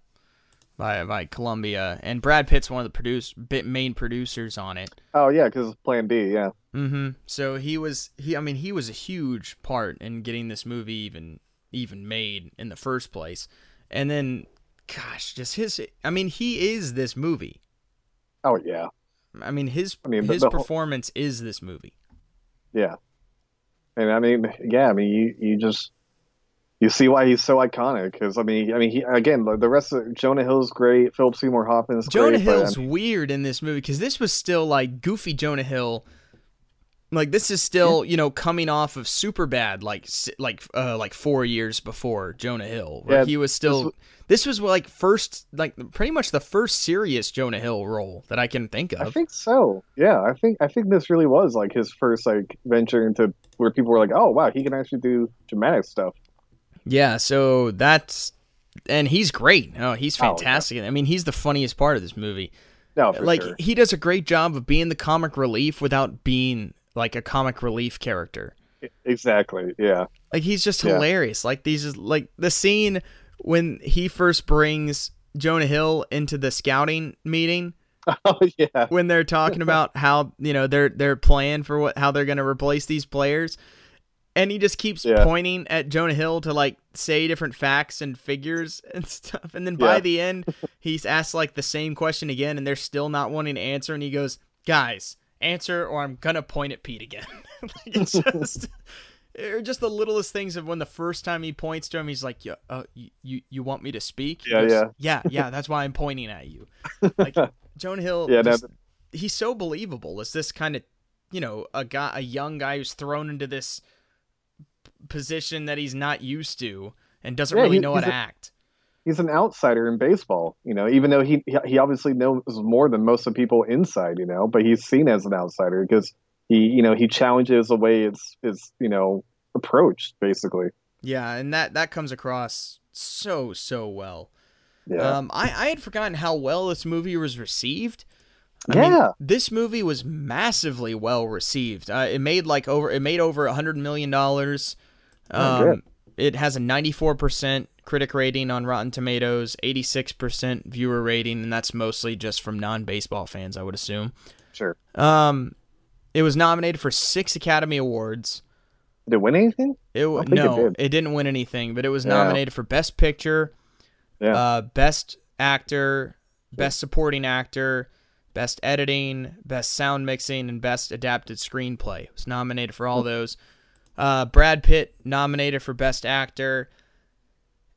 Speaker 1: by by Columbia, and Brad Pitt's one of the produce bit main producers on it.
Speaker 2: Oh yeah, because Plan B. Yeah.
Speaker 1: Mm-hmm. So he was he. I mean, he was a huge part in getting this movie even even made in the first place, and then, gosh, just his. I mean, he is this movie.
Speaker 2: Oh yeah.
Speaker 1: I mean, his
Speaker 2: I mean,
Speaker 1: his
Speaker 2: the whole-
Speaker 1: performance is this movie.
Speaker 2: Yeah. And I mean, yeah, I mean, you, you just you see why he's so iconic because I mean, I mean, he again the, the rest of Jonah Hill's great, Philip Seymour Hoffman's
Speaker 1: Jonah
Speaker 2: great, but,
Speaker 1: Hill's
Speaker 2: I mean,
Speaker 1: weird in this movie because this was still like goofy Jonah Hill. Like this is still you know coming off of Superbad like like uh like four years before Jonah Hill where
Speaker 2: Yeah,
Speaker 1: he was still
Speaker 2: was-
Speaker 1: this was like first like pretty much the first serious Jonah Hill role that I can think of.
Speaker 2: I think so. Yeah, I think I think this really was like his first like venture into where people were like, oh wow, he can actually do dramatic stuff.
Speaker 1: Yeah, so that's and he's great. Oh, he's
Speaker 2: Oh, yeah.
Speaker 1: fantastic. I mean, he's the funniest part of this movie.
Speaker 2: No, for
Speaker 1: like
Speaker 2: sure.
Speaker 1: he does a great job of being the comic relief without being like a comic relief character.
Speaker 2: exactly. Yeah.
Speaker 1: Like he's just
Speaker 2: Yeah.
Speaker 1: hilarious. Like these is like the scene when he first brings Jonah Hill into the scouting meeting
Speaker 2: Oh yeah.
Speaker 1: when they're talking about how, you know, they're they're plan for what how they're going to replace these players. And he just keeps
Speaker 2: Yeah.
Speaker 1: pointing at Jonah Hill to like say different facts and figures and stuff. And then by
Speaker 2: Yeah.
Speaker 1: the end, he's asked like the same question again and they're still not wanting to answer and he goes, "Guys, answer or I'm to point at Pete again." like it's just or just the littlest things of when the first time he points to him, he's like, "Yeah, uh, you, you you want me to speak?"
Speaker 2: Yeah,
Speaker 1: goes,
Speaker 2: yeah.
Speaker 1: yeah, yeah. That's why I'm pointing at you. Like Jonah Hill,
Speaker 2: Yeah,
Speaker 1: just- he's so believable. Is this kind of, you know, a guy, a young guy who's thrown into this position that he's not used to and doesn't
Speaker 2: Yeah,
Speaker 1: really
Speaker 2: he-
Speaker 1: know how to
Speaker 2: a-
Speaker 1: act.
Speaker 2: He's an outsider in baseball, you know, even though he he obviously knows more than most of the people inside, you know, but he's seen as an outsider because he, you know, he challenges the way it's it's, you know, approached basically.
Speaker 1: Yeah, and that that comes across so so well.
Speaker 2: Yeah.
Speaker 1: Um, I I had forgotten how well this movie was received. I
Speaker 2: yeah.
Speaker 1: mean, this movie was massively well received. Uh, it made like over it made over a hundred million dollars.
Speaker 2: Oh.
Speaker 1: Um, it has a ninety four percent critic rating on Rotten Tomatoes, eighty six percent viewer rating, and that's mostly just from non baseball fans, I would assume.
Speaker 2: sure.
Speaker 1: Um, it was nominated for six Academy Awards.
Speaker 2: Did it win anything?
Speaker 1: It w-
Speaker 2: it
Speaker 1: no,
Speaker 2: did.
Speaker 1: it didn't win anything, but it was
Speaker 2: Yeah.
Speaker 1: nominated for Best Picture,
Speaker 2: Yeah.
Speaker 1: uh, Best Actor, Best Supporting Actor, Best Editing, Best Sound Mixing, and Best Adapted Screenplay. It was nominated for
Speaker 2: Hmm.
Speaker 1: all those. Uh, Brad Pitt nominated for Best Actor.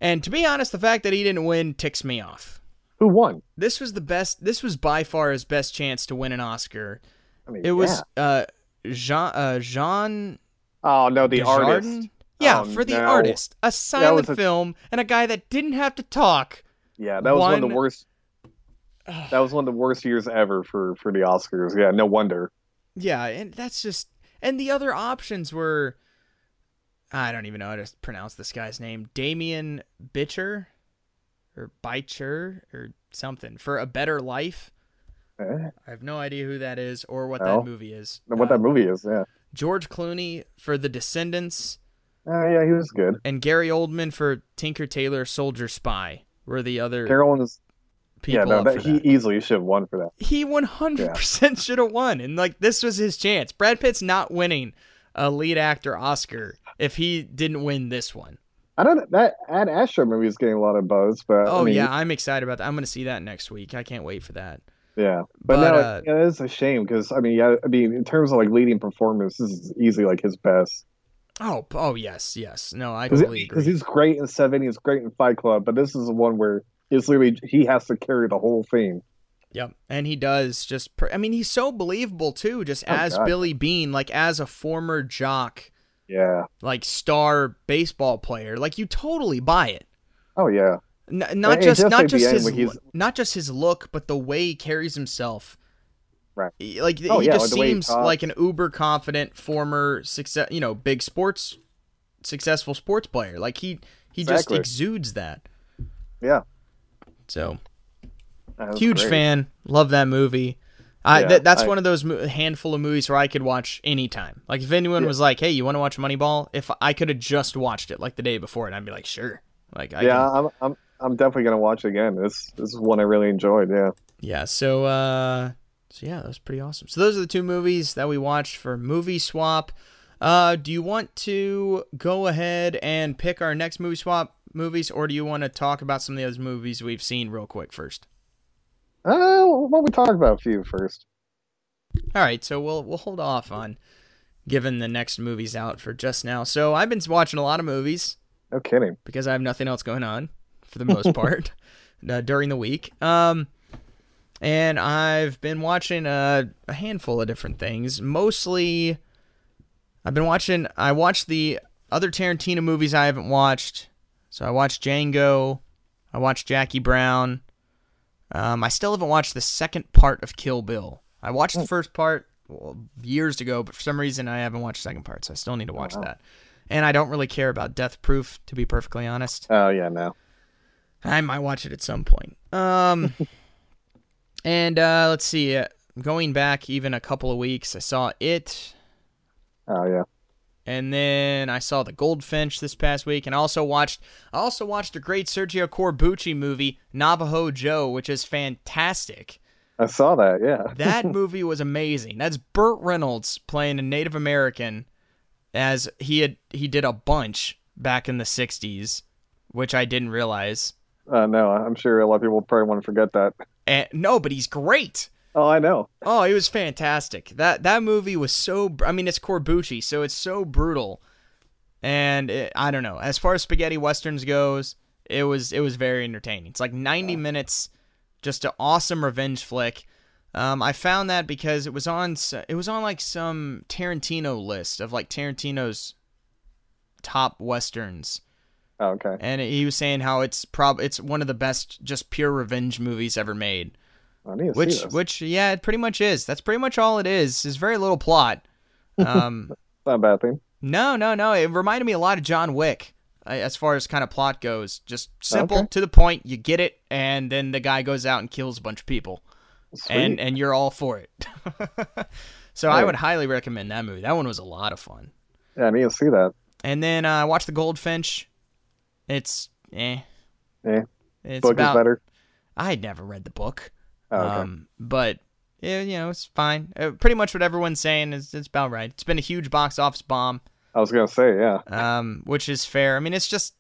Speaker 1: And to be honest, the fact that he didn't win ticks me off.
Speaker 2: Who won?
Speaker 1: This was the best. This was by far his best chance to win an Oscar.
Speaker 2: I mean,
Speaker 1: It was uh, Jean uh, Jean
Speaker 2: Oh no, the artist.
Speaker 1: Yeah,
Speaker 2: Oh,
Speaker 1: for the
Speaker 2: no.
Speaker 1: artist, a silent
Speaker 2: a-
Speaker 1: film, and a guy that didn't have to talk.
Speaker 2: Yeah, that was one, of the worst. That was one of the worst years ever for for the Oscars. Yeah, no wonder.
Speaker 1: Yeah, and that's just and the other options were I don't even know how to pronounce this guy's name. Damien Bitcher or Bitcher or something for a better life.
Speaker 2: Eh,
Speaker 1: I have no idea who that is or what
Speaker 2: No.
Speaker 1: that movie is.
Speaker 2: what
Speaker 1: Uh,
Speaker 2: that movie is, yeah.
Speaker 1: George Clooney for The Descendants
Speaker 2: Oh yeah, he was good.
Speaker 1: and Gary Oldman for Tinker Tailor Soldier Spy were the other
Speaker 2: Carolyn is
Speaker 1: people
Speaker 2: yeah, no, that, he
Speaker 1: that.
Speaker 2: easily should have won for that.
Speaker 1: He 100% should have won and like this was his chance. Brad Pitt's not winning a lead actor Oscar if he didn't win this one.
Speaker 2: I don't that Ad Astra movie is getting a lot of buzz, but
Speaker 1: Oh
Speaker 2: I mean,
Speaker 1: yeah, I'm excited about that. I'm going to see that next week. I can't wait for that.
Speaker 2: yeah. But,
Speaker 1: But,
Speaker 2: no,
Speaker 1: uh,
Speaker 2: it is a shame because I mean, yeah, I mean, in terms of like leading performance, this is easily like his best.
Speaker 1: Oh, oh yes, yes. No, I
Speaker 2: Because
Speaker 1: totally agree.
Speaker 2: he's great in Seven, he's great in Fight Club, but this is the one where it's literally he has to carry the whole thing.
Speaker 1: Yep, and he does just. Per- I mean, he's so believable too, just
Speaker 2: Oh,
Speaker 1: as
Speaker 2: God.
Speaker 1: Billy Beane, like as a former jock,
Speaker 2: Yeah.
Speaker 1: like star baseball player. Like you totally buy it.
Speaker 2: Oh yeah.
Speaker 1: N- not just not just his not just his look, but the way he carries himself.
Speaker 2: Right.
Speaker 1: Like
Speaker 2: Oh,
Speaker 1: he
Speaker 2: yeah,
Speaker 1: just
Speaker 2: way he
Speaker 1: seems like an uber confident former success, you know, big sports successful sports player. Like he he
Speaker 2: Exactly.
Speaker 1: just exudes that.
Speaker 2: Yeah.
Speaker 1: So huge
Speaker 2: great.
Speaker 1: fan love that movie I,
Speaker 2: Yeah,
Speaker 1: that, that's
Speaker 2: I-
Speaker 1: one of those mo- handful of movies where i could watch anytime like if anyone
Speaker 2: Yeah.
Speaker 1: was like hey you want to watch moneyball if i could have just watched it like the day before and i'd be like sure like I
Speaker 2: yeah,
Speaker 1: can-
Speaker 2: I'm I'm I'm definitely gonna watch it again. This this is one I really enjoyed. Yeah.
Speaker 1: yeah so uh so yeah that was pretty awesome so those are the two movies that we watched for movie swap uh do you want to go ahead and pick our next movie swap movies or do you want to talk about some of those movies we've seen real quick first
Speaker 2: Uh, why don't we talk about a few first?
Speaker 1: All right, so we'll we'll hold off on giving the next movies out for just now. So I've been watching a lot of movies
Speaker 2: No kidding.
Speaker 1: because I have nothing else going on for the most part uh, during the week. Um, and I've been watching a, a handful of different things. Mostly, I've been watching. I watched the other Tarantino movies I haven't watched. So I watched Django. I watched Jackie Brown. Um, I still haven't watched the second part of Kill Bill. I watched the first part years ago, but for some reason I haven't watched the second part, so I still need to watch
Speaker 2: wow.
Speaker 1: that. And I don't really care about Death Proof, to be perfectly honest.
Speaker 2: Oh yeah, no.
Speaker 1: I might watch it at some point. Um, and uh, let's see. Uh, going back even a couple of weeks, I saw it,
Speaker 2: Oh yeah.
Speaker 1: And then I saw The Goldfinch this past week, and I also watched. I also watched a great Sergio Corbucci movie, Navajo Joe, which is fantastic.
Speaker 2: I saw that. Yeah.
Speaker 1: That movie was amazing. That's Burt Reynolds playing a Native American, as he had he did a bunch back in the '60s, which I didn't realize.
Speaker 2: Uh, no, I'm sure a lot of people probably want to forget that.
Speaker 1: And no, but he's great.
Speaker 2: Oh, I know.
Speaker 1: Oh, it was fantastic. That that movie was so. I mean, it's Corbucci, so it's so brutal, and it, I don't know. As far as spaghetti westerns goes, it was it was very entertaining. It's like 90 minutes, just an awesome revenge flick. Um, I found that because it was on it was on like some Tarantino list of like Tarantino's top westerns,
Speaker 2: Oh, okay.
Speaker 1: and he was saying how it's prob it's one of the best just pure revenge movies ever made.
Speaker 2: I need to see
Speaker 1: Which, which, yeah, it pretty much is. That's pretty much all it is. There's very little plot. Um,
Speaker 2: not a bad thing.
Speaker 1: no, no, no. It reminded me a lot of John Wick, uh, as far as kind of plot goes. Just simple,
Speaker 2: Okay.
Speaker 1: to the point. You get it, and then the guy goes out and kills a bunch of people,
Speaker 2: Sweet.
Speaker 1: and and you're all for it. so I would highly recommend that movie. That one was a lot of fun.
Speaker 2: yeah, I need to see that.
Speaker 1: And then uh, I watched The Goldfinch. It's eh.
Speaker 2: Eh.
Speaker 1: It's
Speaker 2: Book
Speaker 1: about.
Speaker 2: is better.
Speaker 1: I had never read the book.
Speaker 2: Oh, okay.
Speaker 1: Um, but yeah, you know, it's fine. Uh, pretty much what everyone's saying is it's about right. It's been a huge box office bomb,
Speaker 2: I was gonna say, yeah.
Speaker 1: um, which is fair. I mean, it's just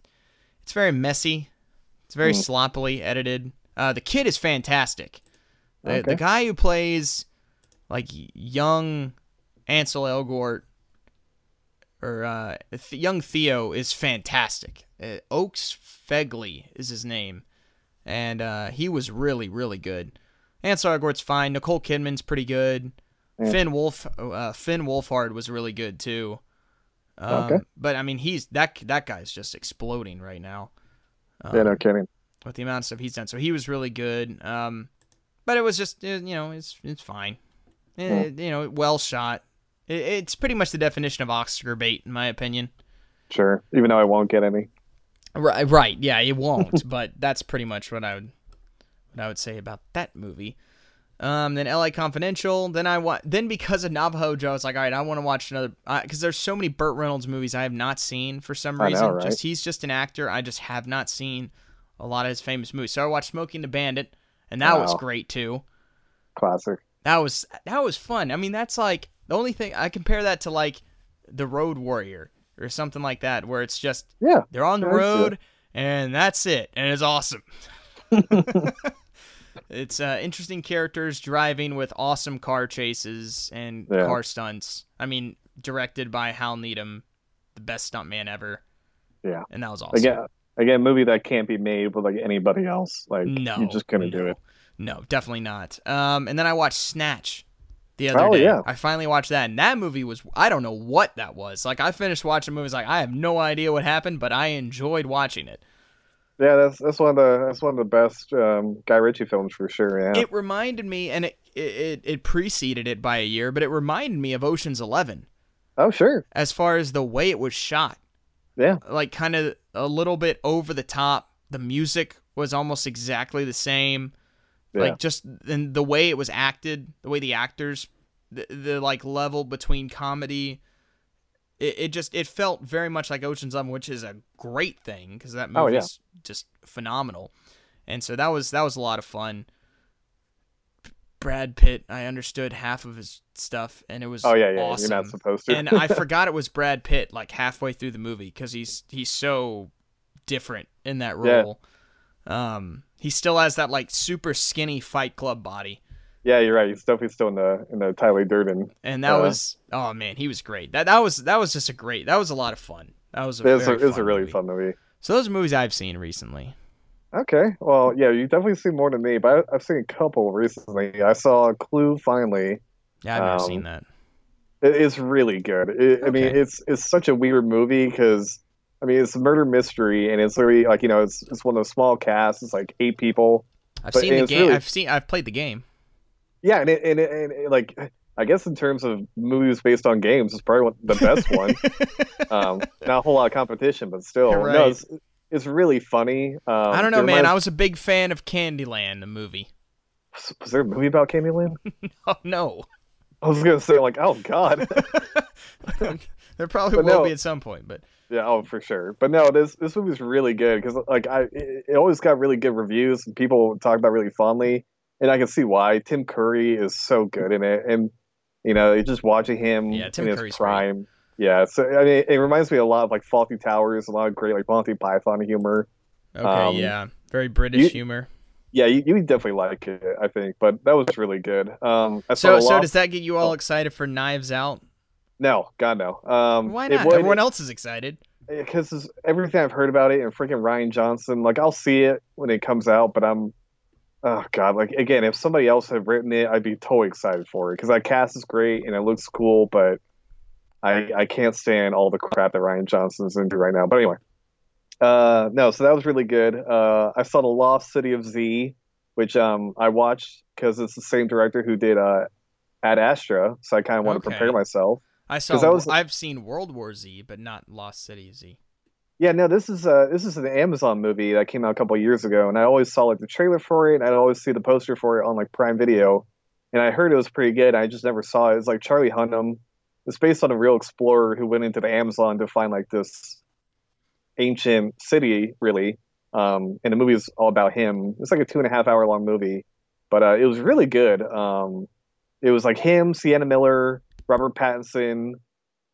Speaker 1: it's very messy. It's very
Speaker 2: Hmm.
Speaker 1: sloppily edited. Uh, the kid is fantastic. The, the guy who plays like young Ansel Elgort or uh, Th- young Theo is fantastic. Uh, Oaks Fegley is his name, and uh, he was really really good. Ansel Elgort's fine. Nicole Kidman's pretty good.
Speaker 2: Yeah.
Speaker 1: Finn Wolf uh, Finn Wolfhard was really good too. Um,
Speaker 2: Okay.
Speaker 1: But I mean, he's that that guy's just exploding right now.
Speaker 2: yeah,
Speaker 1: Um,
Speaker 2: no kidding.
Speaker 1: with the amount of stuff he's done. So he was really good. Um, but it was just you know it's it's fine. Eh, you know, well shot. It, it's pretty much the definition of Oscar bait, in my opinion.
Speaker 2: Sure. Even though I won't get any.
Speaker 1: Right, right. Yeah, it won't. but that's pretty much what I would what I would say about that movie. Um, then L.A. Confidential. Then I want. Then because of Navajo Joe, I was like, all right, I want to watch another. Because there's so many Burt Reynolds movies I have not seen for some
Speaker 2: I know,
Speaker 1: reason.
Speaker 2: right?
Speaker 1: Just he's just an actor. I just have not seen a lot of his famous movies. So I watched Smokey and the Bandit, and that was great too.
Speaker 2: Classic.
Speaker 1: That was that was fun. I mean, that's like the only thing I compare that to like the Road Warrior or something like that, where it's just
Speaker 2: Yeah.
Speaker 1: they're on the
Speaker 2: it.
Speaker 1: road and that's it, and it's awesome. it's uh, interesting characters driving with awesome car chases and
Speaker 2: Yeah.
Speaker 1: car stunts. I mean, directed by Hal Needham, the best stuntman ever.
Speaker 2: Yeah.
Speaker 1: and that was awesome.
Speaker 2: Again, again, movie that can't be made with like anybody else. Like
Speaker 1: no,
Speaker 2: you just couldn't do it.
Speaker 1: No, definitely not. Um, and then I watched Snatch the other day.
Speaker 2: Oh,
Speaker 1: day.
Speaker 2: yeah.
Speaker 1: I finally watched that, and that movie was I don't know what that was. Like I finished watching the movie, I was like I have no idea what happened, but I enjoyed watching it.
Speaker 2: Yeah, that's that's one of the that's one of the best um, Guy Ritchie films for sure. Yeah.
Speaker 1: It reminded me, and it, it it preceded it by a year, but it reminded me of Ocean's Eleven.
Speaker 2: Oh sure.
Speaker 1: as far as the way it was shot.
Speaker 2: Yeah.
Speaker 1: like kind of a little bit over the top. The music was almost exactly the same.
Speaker 2: Yeah.
Speaker 1: Like just and the way it was acted, the way the actors, the, the like level between comedy, it, it just it felt very much like Ocean's Eleven, which is a great thing because that
Speaker 2: Oh,
Speaker 1: movie's
Speaker 2: yeah.
Speaker 1: just phenomenal. And so that was that was a lot of fun. Brad Pitt, I understood half of his stuff, and it was
Speaker 2: Oh yeah, yeah.
Speaker 1: awesome
Speaker 2: You're not supposed to.
Speaker 1: and I forgot it was Brad Pitt like halfway through the movie because he's he's so different in that
Speaker 2: Yeah.
Speaker 1: role. Um, he still has that like super skinny Fight Club body,
Speaker 2: yeah, you're right. He's definitely still in the in the Tyler Durden.
Speaker 1: and that
Speaker 2: Uh.
Speaker 1: was oh man, he was great. That that was that was just a great. That was a lot of fun. That was a
Speaker 2: It was, a, it was a really
Speaker 1: movie.
Speaker 2: fun movie.
Speaker 1: So those are movies I've seen recently.
Speaker 2: Okay, well, yeah, you definitely seen more than me, but I, I've seen a couple recently. I saw Clue finally.
Speaker 1: Yeah, I've never
Speaker 2: Um,
Speaker 1: seen that.
Speaker 2: It, it's really good. It, I mean, it's it's such a weird movie because I mean, it's a murder mystery, and it's literally like you know, it's it's one of those small casts. It's like eight people.
Speaker 1: I've
Speaker 2: but
Speaker 1: seen the game.
Speaker 2: really-
Speaker 1: I've seen. I've played the game.
Speaker 2: Yeah, and it, and, it, and it, like I guess in terms of movies based on games, it's probably one, the best one. Um, not a whole lot of competition, but still,
Speaker 1: You're
Speaker 2: no, it's it's really funny. Um,
Speaker 1: I don't know, man. I was a big fan of Candyland, the movie.
Speaker 2: was there a movie about Candyland?
Speaker 1: Oh no,
Speaker 2: I was gonna say like, oh god,
Speaker 1: there probably
Speaker 2: But
Speaker 1: will
Speaker 2: no.
Speaker 1: be at some point, but
Speaker 2: yeah, oh for sure. But no, this this movie's really good because like I, it, it always got really good reviews and people talk about it really fondly, and I can see why. Tim Curry is so good in it, and you know, just watching him
Speaker 1: Yeah, Tim
Speaker 2: in his
Speaker 1: Curry's great.
Speaker 2: Yeah, so I mean, it reminds me a lot of like Fawlty Towers, a lot of great like Monty Python humor.
Speaker 1: okay,
Speaker 2: Um,
Speaker 1: yeah, very British
Speaker 2: you-
Speaker 1: humor.
Speaker 2: Yeah, you, definitely like it, I think. But that was really good. Um, I
Speaker 1: So, so does that get you all
Speaker 2: Oh.
Speaker 1: excited for Knives Out?
Speaker 2: no, God no. Um,
Speaker 1: Why
Speaker 2: it
Speaker 1: not?
Speaker 2: would-
Speaker 1: Everyone else is excited.
Speaker 2: because everything I've heard about it and freaking Rian Johnson, like I'll see it when it comes out, but I'm, oh god, like again, if somebody else had written it, I'd be totally excited for it because that cast is great and it looks cool, but I I can't stand all the crap that Rian Johnson's into right now. But anyway, uh, no, so that was really good. Uh, I saw the Lost City of Z, which um I watched because it's the same director who did uh Ad Astra, so I kind of want to
Speaker 1: Okay.
Speaker 2: prepare myself.
Speaker 1: I saw.
Speaker 2: was-
Speaker 1: I've seen World War Z, but not Lost City of Z.
Speaker 2: Yeah, no, this is uh this is an Amazon movie that came out a couple years ago, and I always saw like the trailer for it, and I'd always see the poster for it on like Prime Video, and I heard it was pretty good. I just never saw it. It's like Charlie Hunnam. It's based on a real explorer who went into the Amazon to find like this ancient city, really. Um, and the movie is all about him. It's like a two and a half hour long movie, but uh, it was really good. Um, it was like him, Sienna Miller, Robert Pattinson,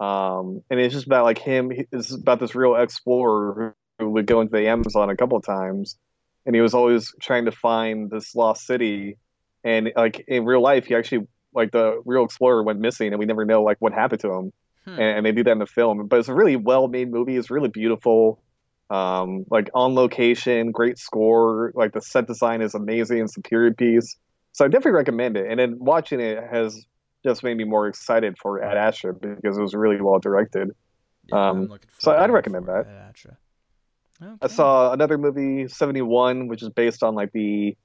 Speaker 2: um, and it's just about like him. It's about this real explorer who, would go into the Amazon a couple of times, and he was always trying to find this lost city. And like in real life, he actually like the real explorer went missing, and we never know like what happened to him.
Speaker 1: Hmm.
Speaker 2: And, and they do that in the film. But it's a really well made movie. It's really beautiful. Um, like on location, great score. Like the set design is amazing. It's a period piece. So I definitely recommend it. And then watching it has just made me more excited for Ad Astra because it was really well directed.
Speaker 1: Yeah,
Speaker 2: um, so I'd recommend that.
Speaker 1: Ad Astra.
Speaker 2: I saw another movie, Seventy One, which is based on like the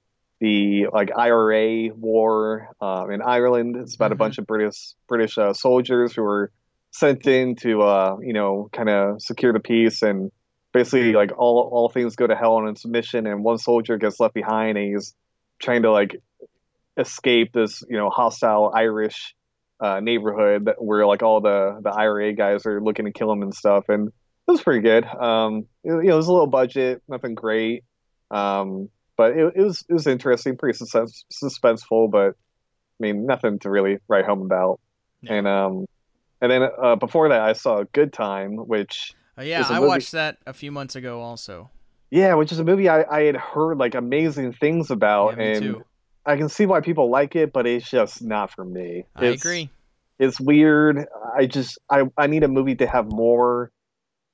Speaker 2: the like IRA war um, in Ireland. It's about
Speaker 1: Mhm.
Speaker 2: a bunch of British British uh, soldiers who were sent in to uh, you know kind of secure the peace and basically like all all things go to hell on its mission and one soldier gets left behind and he's trying to like escape this you know hostile Irish uh, neighborhood where like all the the IRA guys are looking to kill him and stuff, and it was pretty good. Um, it, you know, it was a little budget, nothing great, um, but it, it was it was interesting, pretty suspense, suspenseful, but I mean nothing to really write home about.
Speaker 1: Yeah.
Speaker 2: And um, and then uh, before that, I saw Good Time, which
Speaker 1: Uh, yeah, I watched that a few months ago also.
Speaker 2: yeah, which is a movie I, I had heard like amazing things about,
Speaker 1: yeah, me
Speaker 2: and
Speaker 1: too.
Speaker 2: I can see why people like it, but it's just not for me.
Speaker 1: I
Speaker 2: It's-
Speaker 1: agree.
Speaker 2: It's weird. I just I I need a movie to have more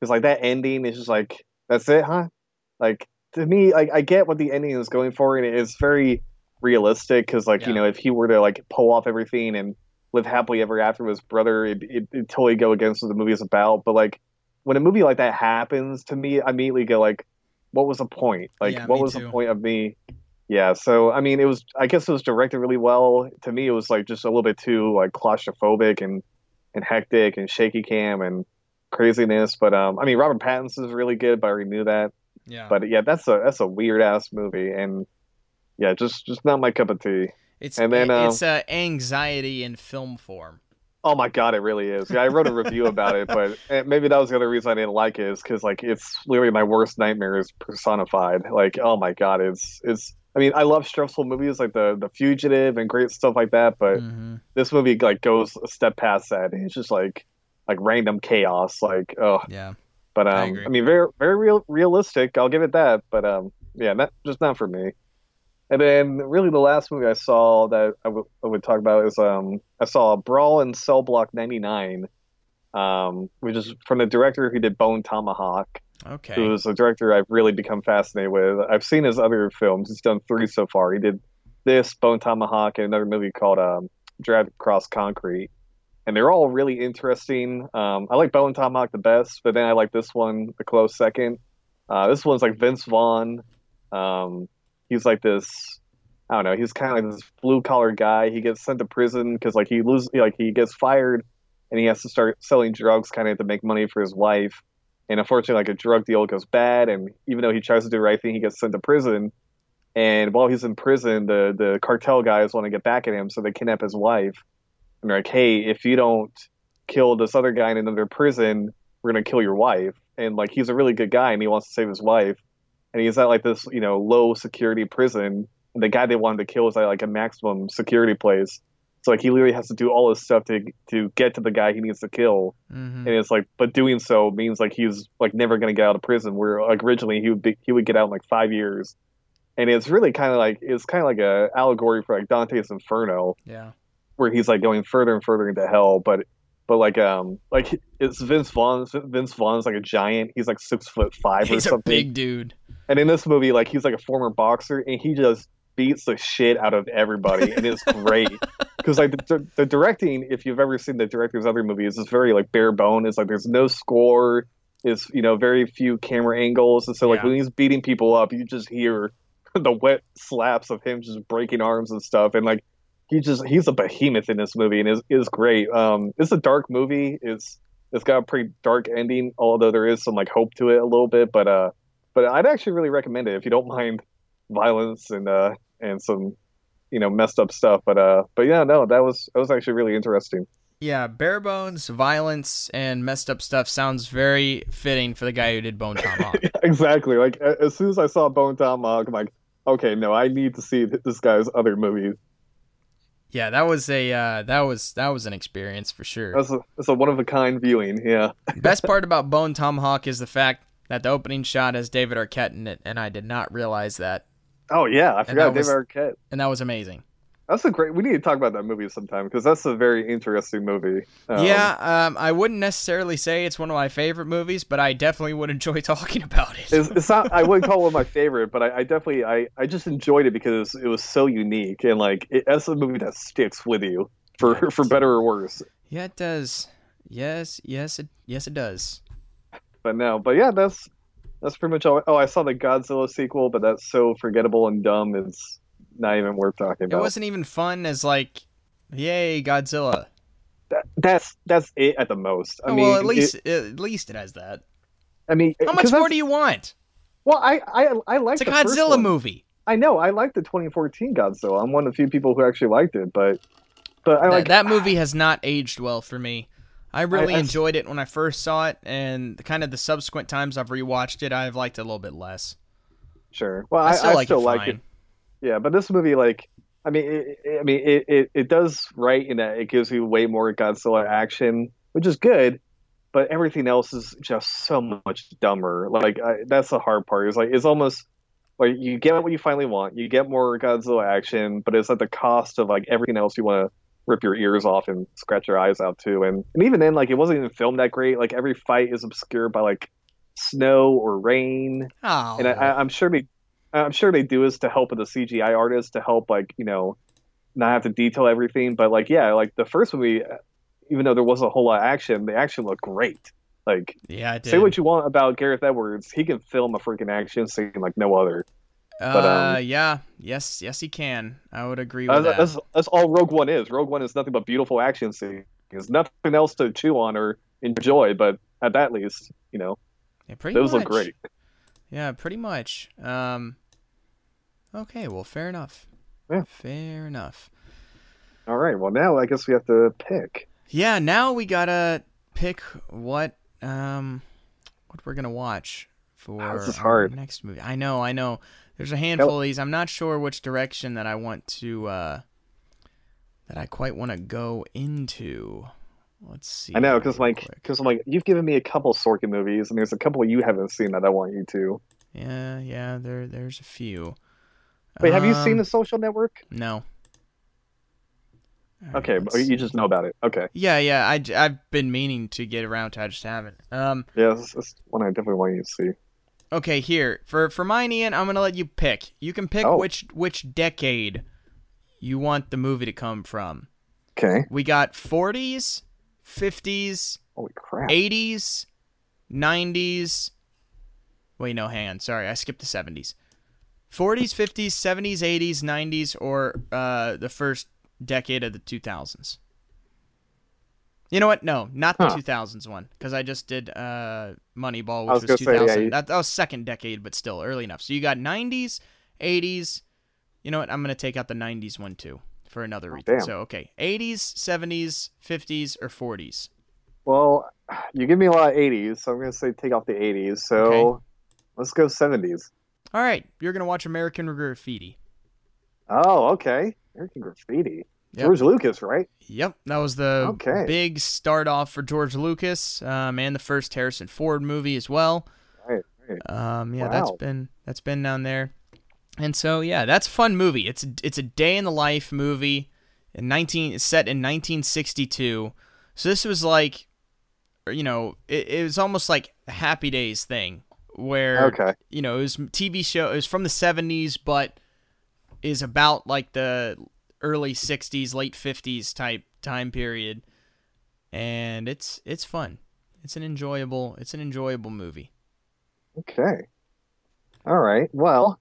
Speaker 2: because like that ending is just like that's it, huh? Like to me, like I get what the ending is going for, and it's very realistic because like you know if he were to like pull off everything and live happily ever after with his brother, it it it'd totally go against what the movie is about. But like when a movie like that happens to me, I immediately go like, what was the point? Like
Speaker 1: Yeah,
Speaker 2: what was
Speaker 1: too.
Speaker 2: the point of me? Yeah, so I mean, it was. I guess it was directed really well. To me, it was like just a little bit too like claustrophobic and and hectic and shaky cam and craziness. But um, I mean, Robert Pattinson is really good, but I already knew that.
Speaker 1: Yeah.
Speaker 2: But yeah, that's a that's a weird ass movie, and yeah, just just not my cup of tea.
Speaker 1: it's
Speaker 2: and then, uh,
Speaker 1: it's uh, anxiety in film form.
Speaker 2: Oh my god, it really is. Yeah, I wrote a review about it, but eh, maybe that was the other reason I didn't like it is because like it's literally my worst nightmares personified. Like, oh my god, it's it's. I mean, I love stressful movies like the the Fugitive and great stuff like that, but
Speaker 1: hmm
Speaker 2: this movie like goes a step past that. It's just like like random chaos. Like, oh,
Speaker 1: Yeah.
Speaker 2: but
Speaker 1: I
Speaker 2: um,
Speaker 1: agree.
Speaker 2: I, mean, very very real realistic. I'll give it that. But um, yeah, not just not for me. And then really the last movie I saw that I would would talk about is um I saw Brawl in Cell Block 99, um, which is from the director who did Bone Tomahawk,
Speaker 1: Okay.
Speaker 2: who is a director I've really become fascinated with. I've seen his other films. He's done three so far. He did this Bone Tomahawk and another movie called um, Dragged Across Concrete, and they're all really interesting. Um, I like Bone Tomahawk the best, but then I like this one a close second. Uh, this one's like Vince Vaughn. Um, he's like this. I don't know. He's kind of like this blue collar guy. He gets sent to prison because like he loses, like he gets fired, and he has to start selling drugs kind of to make money for his wife. And unfortunately, like a drug deal goes bad, and even though he tries to do the right thing, he gets sent to prison. And while he's in prison, the the cartel guys want to get back at him, so they kidnap his wife. And they're like, "Hey, if you don't kill this other guy in another prison, we're gonna kill your wife." And like he's a really good guy, and he wants to save his wife. And he's at like this, you know, low security prison. And the guy they wanted to kill is at like a maximum security place. So like he literally has to do all this stuff to to get to the guy he needs to kill.
Speaker 1: Hmm
Speaker 2: and it's like but doing so means like he's like never going to get out of prison where like originally he would be he would get out in like five years. And it's really kind of like it's kind of like a allegory for like dante's inferno
Speaker 1: Yeah.
Speaker 2: where he's like going further and further into hell. But but like um like it's vince vaughn vince vaughn's like a giant. He's like six foot five
Speaker 1: He's
Speaker 2: or
Speaker 1: a
Speaker 2: something.
Speaker 1: big dude.
Speaker 2: and in this movie like he's like a former boxer and he just beats the shit out of everybody and it's great because like the, the directing if you've ever seen the director's other movies is very like bare bone it's like there's no score. Is you know very few camera angles. And so like
Speaker 1: Yeah.
Speaker 2: when he's beating people up you just hear the wet slaps of him just breaking arms and stuff. And like he just he's a behemoth in this movie and is is great. Um it's a dark movie. It's it's got a pretty dark ending although there is some like hope to it a little bit. But uh but i'd actually really recommend it if you don't mind violence and uh and some you know messed up stuff but uh but yeah no that was that was actually really interesting
Speaker 1: Yeah, bare bones, violence, and messed up stuff sounds very fitting for the guy who did Bone Tomahawk.
Speaker 2: exactly like as soon as i saw bone tomahawk i'm like okay no i need to see this guy's other movies
Speaker 1: yeah, that was a uh, that was that was an experience for sure.
Speaker 2: that's a, that's a one-of-a-kind viewing yeah
Speaker 1: Best part about Bone Tomahawk is the fact that the opening shot has David Arquette in it, and I did not realize that,
Speaker 2: oh yeah i forgot
Speaker 1: that was-
Speaker 2: arquette
Speaker 1: and that was amazing.
Speaker 2: that's a great we need to talk about that movie sometime because that's a very interesting movie Um,
Speaker 1: yeah, um, I wouldn't necessarily say it's one of my favorite movies, but I definitely would enjoy talking about it.
Speaker 2: it's, it's not i wouldn't call it one of my favorite but i, I definitely I, I just enjoyed it because it was so unique and like it, that's a movie that sticks with you for for better or worse
Speaker 1: yeah, it does. Yes, yes, it yes it does.
Speaker 2: but no but yeah that's that's pretty much all oh i saw the godzilla sequel but that's so forgettable and dumb it's not even worth talking about.
Speaker 1: It wasn't even fun as like, yay Godzilla.
Speaker 2: that, that's that's it at the most i
Speaker 1: Oh,
Speaker 2: mean
Speaker 1: well, at
Speaker 2: it-
Speaker 1: least at least it has that.
Speaker 2: i mean
Speaker 1: How much more do you want?
Speaker 2: well i i i like
Speaker 1: It's a
Speaker 2: the
Speaker 1: Godzilla movie.
Speaker 2: I know I like the 2014 Godzilla. I'm one of the few people who actually liked it, but but I like
Speaker 1: that movie has not aged well for me. I really
Speaker 2: I-
Speaker 1: enjoyed it when I first saw it, and kind of the subsequent times I've rewatched it, I've liked it a little bit less.
Speaker 2: Sure. Well,
Speaker 1: I
Speaker 2: I,
Speaker 1: still
Speaker 2: I
Speaker 1: like
Speaker 2: still
Speaker 1: it
Speaker 2: like it. Yeah, but this movie, like, I mean, it, it- I mean, it, it it does right in that it gives you way more Godzilla action, which is good. But everything else is just so much dumber. Like, I, that's the hard part. It's like, it's almost like you get what you finally want. You get more Godzilla action, but it's at the cost of like everything else you want to rip your ears off and scratch your eyes out too. And and even then, like, it wasn't even filmed that great. Like, every fight is obscured by like snow or rain
Speaker 1: Oh,
Speaker 2: and I, I'm sure they, I'm sure they do this to help with the CGI artists to help like you know, not have to detail everything. But like yeah, like the first movie, even though there wasn't a whole lot of action, the action looked great. Like
Speaker 1: yeah,
Speaker 2: say what you want about Gareth Edwards, he can film a freaking action scene like no other.
Speaker 1: Uh,
Speaker 2: but, um,
Speaker 1: yeah, yes, yes, he can. I would agree with
Speaker 2: Uh,
Speaker 1: that.
Speaker 2: that's, that's all Rogue One is. Rogue One is nothing but beautiful action scenes. There's nothing else to chew on or enjoy. But at that least, you know,
Speaker 1: Yeah, pretty
Speaker 2: those
Speaker 1: much.
Speaker 2: look great.
Speaker 1: Yeah, pretty much. Um, okay, well, fair enough.
Speaker 2: Yeah.
Speaker 1: Fair enough.
Speaker 2: All right. Well, now I guess we have to pick.
Speaker 1: Yeah, now we gotta pick what um what we're gonna watch for
Speaker 2: Wow, this is hard.
Speaker 1: next movie. I know, I know. There's a handful of these. I'm not sure which direction that I want to uh that I quite want to go into. Let's see.
Speaker 2: I know, because like, because I'm like, you've given me a couple Sorkin movies, and there's a couple you haven't seen that I want you to.
Speaker 1: yeah, yeah. There, there's a few.
Speaker 2: Wait, have you seen
Speaker 1: Um,
Speaker 2: The Social Network?
Speaker 1: No. Right,
Speaker 2: Okay, but you just know about it. Okay,
Speaker 1: Yeah, yeah, I, have been meaning to get around to. I just haven't. Um,
Speaker 2: yeah, this is one I definitely want you to see.
Speaker 1: Okay, here for for mine, Ian. I'm gonna let you pick. You can pick
Speaker 2: Oh.
Speaker 1: which which decade you want the movie to come from.
Speaker 2: Okay,
Speaker 1: We got 40s, 50s,
Speaker 2: holy crap!
Speaker 1: 80s, 90s. Wait, no, hang on. Sorry, I skipped the 70s. 40s, 50s, 70s, 80s, 90s, or uh, the first decade of the 2000s. You know what? No, not the
Speaker 2: Huh.
Speaker 1: 2000s one, because I just did uh, Moneyball, which
Speaker 2: was
Speaker 1: was,
Speaker 2: gonna say,
Speaker 1: 2000.
Speaker 2: yeah, you-
Speaker 1: that, that was second decade, but still early enough. So you got 90s, 80s. You know what? I'm gonna take out the 90s one too for another reason.
Speaker 2: damn.
Speaker 1: So okay, 80s, 70s, 50s, or 40s.
Speaker 2: Well, you give me a lot of '80s, so I'm gonna say take off the '80s. So
Speaker 1: Okay.
Speaker 2: let's go '70s.
Speaker 1: All right, you're gonna watch American Graffiti.
Speaker 2: Oh, okay. American Graffiti.
Speaker 1: Yep.
Speaker 2: George Lucas, right?
Speaker 1: Yep, that was the
Speaker 2: Okay.
Speaker 1: big start off for George Lucas, um, and the first Harrison Ford movie as well.
Speaker 2: Right, right.
Speaker 1: Um, yeah, that's
Speaker 2: Wow.
Speaker 1: been that's been down there, and so yeah, that's a fun movie. It's it's a day in the life movie, in nineteen set in 1962. So this was like, you know, it, it was almost like a Happy Days thing, where
Speaker 2: Okay.
Speaker 1: you know, it was TV show. It was from the '70s, but is about like the early '60s, late '50s type time period, and it's it's fun. It's an enjoyable. It's an enjoyable movie.
Speaker 2: Okay. All right. Well.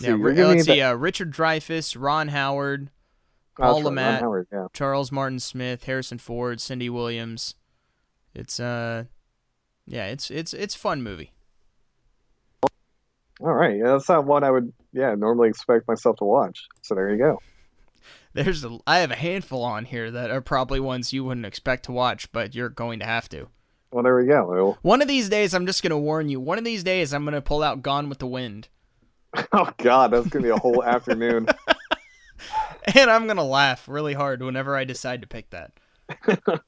Speaker 1: Yeah,
Speaker 2: you're
Speaker 1: let's see.
Speaker 2: the-
Speaker 1: Uh, Richard Dreyfuss, Ron Howard,
Speaker 2: Oh,
Speaker 1: Paul
Speaker 2: right, Ron Howard, yeah.
Speaker 1: Charles Martin Smith, Harrison Ford, Cindy Williams. It's uh, yeah, it's it's it's fun movie.
Speaker 2: All right. Yeah, that's not one I would, yeah, normally expect myself to watch. So there you go.
Speaker 1: There's a, I have a handful on here that are probably ones you wouldn't expect to watch, but you're going to have to.
Speaker 2: Well, there we go. Well,
Speaker 1: One of these days, I'm just gonna warn you. One of these days, I'm gonna pull out Gone with the Wind,
Speaker 2: Oh God, that's gonna be a whole afternoon.
Speaker 1: and I'm gonna laugh really hard whenever I decide to pick that.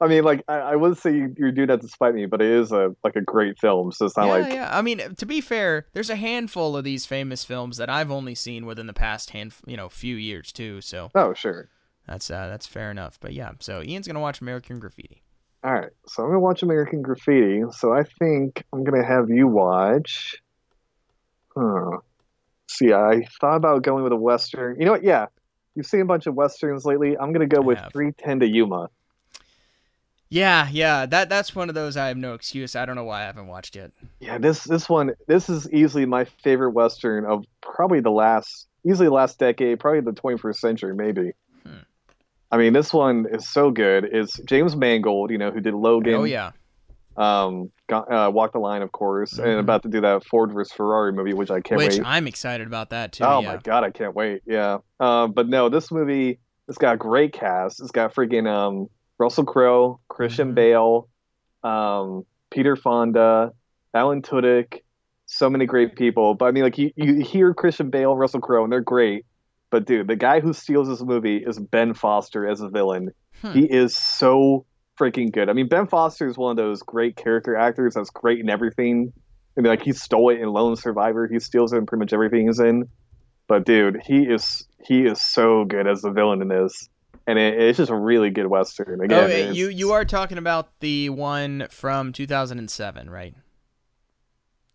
Speaker 2: I mean, like I, I would say you, you're doing that to spite me, but it is a like a great film. So it's not
Speaker 1: yeah,
Speaker 2: like
Speaker 1: yeah. I mean, to be fair, there's a handful of these famous films that I've only seen within the past hand, you know, few years too. So
Speaker 2: oh sure.
Speaker 1: that's uh, that's fair enough. But yeah, so Ian's gonna watch American Graffiti.
Speaker 2: All right, so I'm gonna watch American Graffiti. So I think I'm gonna have you watch. Huh. See, I thought about going with a western. You know what? Yeah, you've seen a bunch of westerns lately. I'm gonna go
Speaker 1: I
Speaker 2: with
Speaker 1: have.
Speaker 2: 310 to Yuma.
Speaker 1: Yeah, yeah. That that's one of those I have no excuse. I don't know why I haven't watched it.
Speaker 2: Yeah, this this one this is easily my favorite western of probably the last easily the last decade, probably the 21st century, maybe.
Speaker 1: Hmm.
Speaker 2: I mean, this one is so good. It's James Mangold, you know, who did Logan.
Speaker 1: Oh yeah.
Speaker 2: Um, uh, Walk the Line, of course,
Speaker 1: Mhm.
Speaker 2: and about to do that Ford vs Ferrari movie, which I can't wait.
Speaker 1: Which
Speaker 2: wait.
Speaker 1: I'm excited about that too.
Speaker 2: oh
Speaker 1: yeah.
Speaker 2: my god, I can't wait. Yeah. Uh, but no, this movie it's got a great cast. It's got freaking um, Russell Crowe, Christian
Speaker 1: Mhm.
Speaker 2: Bale, um, Peter Fonda, Alan Tudyk, so many great people. But I mean, like you, you hear Christian Bale, Russell Crowe, and they're great. But dude, the guy who steals this movie is Ben Foster as a villain.
Speaker 1: Hmm.
Speaker 2: He is so freaking good. I mean, Ben Foster is one of those great character actors that's great in everything. I mean, like he stole it in Lone Survivor. He steals it in pretty much everything he's in. But dude, he is he is so good as the villain in this, and it, it's just a really good western. Again,
Speaker 1: oh, you you are talking about the one from 2007, right?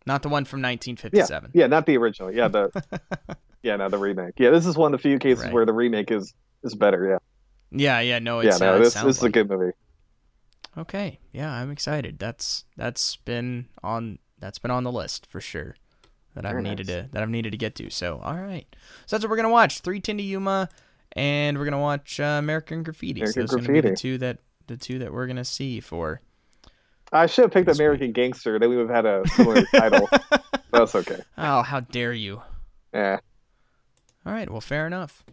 Speaker 1: Not the one from 1957.
Speaker 2: yeah, yeah not the original. Yeah, the yeah, no, the remake. Yeah, this is one of the few cases
Speaker 1: Right.
Speaker 2: where the remake is is better. Yeah,
Speaker 1: Yeah, yeah, no,
Speaker 2: yeah,
Speaker 1: it's
Speaker 2: no,
Speaker 1: uh,
Speaker 2: this this is a good movie.
Speaker 1: Okay, yeah, I'm excited. That's that's been on that's been on the list for sure. That I've
Speaker 2: Very
Speaker 1: needed
Speaker 2: nice.
Speaker 1: to that I've needed to get to. So all right, so that's what we're gonna watch. Three Ten to Yuma, and we're gonna watch uh, American Graffiti. So
Speaker 2: American
Speaker 1: those are gonna be the two that the two that we're gonna see for.
Speaker 2: I should have picked American Gangster. Then we would have had a similar title. That's okay.
Speaker 1: Oh, how dare you!
Speaker 2: Yeah.
Speaker 1: All right, well, fair enough.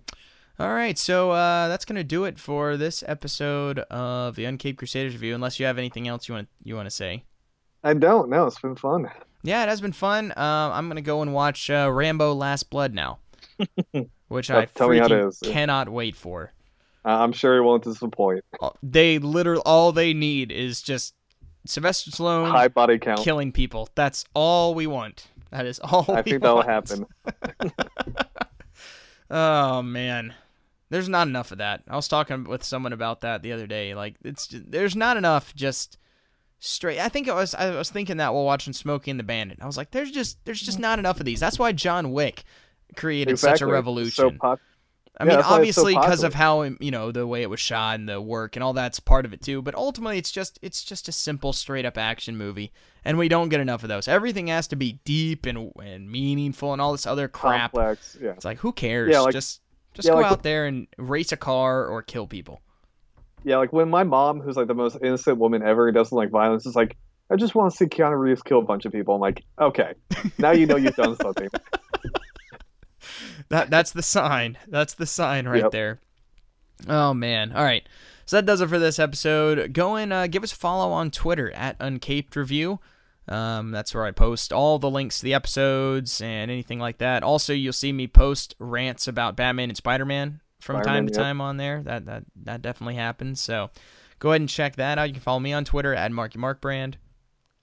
Speaker 1: All right, so uh, that's gonna do it for this episode of the Uncaped Crusaders review. Unless you have anything else you want you want to say.
Speaker 2: I don't know. It's been fun.
Speaker 1: Yeah, it has been fun. Uh, I'm gonna go and watch uh, Rambo: Last Blood now, which I
Speaker 2: tell me how it
Speaker 1: freaking
Speaker 2: is.
Speaker 1: cannot wait for.
Speaker 2: I'm sure it won't disappoint.
Speaker 1: Uh, They literally all they need is just Sylvester Stallone
Speaker 2: High body count.
Speaker 1: killing people. That's all we want. That is all.
Speaker 2: I think that'll happen.
Speaker 1: Oh man, there's not enough of that. I was talking with someone about that the other day. Like it's there's not enough just straight. I think I was I was thinking that while watching Smokey and the Bandit. I was like, there's just there's just not enough of these. That's why John Wick created such a revolution.
Speaker 2: So pop-
Speaker 1: I
Speaker 2: yeah,
Speaker 1: mean,
Speaker 2: that's why it's so
Speaker 1: obviously because of how you know the way it was shot and the work and all that's part of it too. But ultimately, it's just it's just a simple, straight up action movie, and we don't get enough of those. Everything has to be deep and and meaningful and all this other crap.
Speaker 2: complex. Yeah.
Speaker 1: It's like who cares?
Speaker 2: Yeah, like-
Speaker 1: just just
Speaker 2: yeah,
Speaker 1: go
Speaker 2: like
Speaker 1: out there and race a car or kill people.
Speaker 2: Yeah, like when my mom, who's like the most innocent woman ever, doesn't like violence, is like, I just want to see Keanu Reeves kill a bunch of people. I'm like, okay, now you know you've done something.
Speaker 1: That that's the sign. That's the sign right
Speaker 2: Yep.
Speaker 1: there. Oh man. All right. So that does it for this episode. Go and uh, give us a follow on Twitter at Uncaped Review. Um, that's where I post all the links to the episodes and anything like that. Also, you'll see me post rants about Batman and Spider Man from time
Speaker 2: Spider-Man,
Speaker 1: to
Speaker 2: yep.
Speaker 1: time on there. That that that definitely happens. So go ahead and check that out. You can follow me on Twitter at Marky Mark Brand.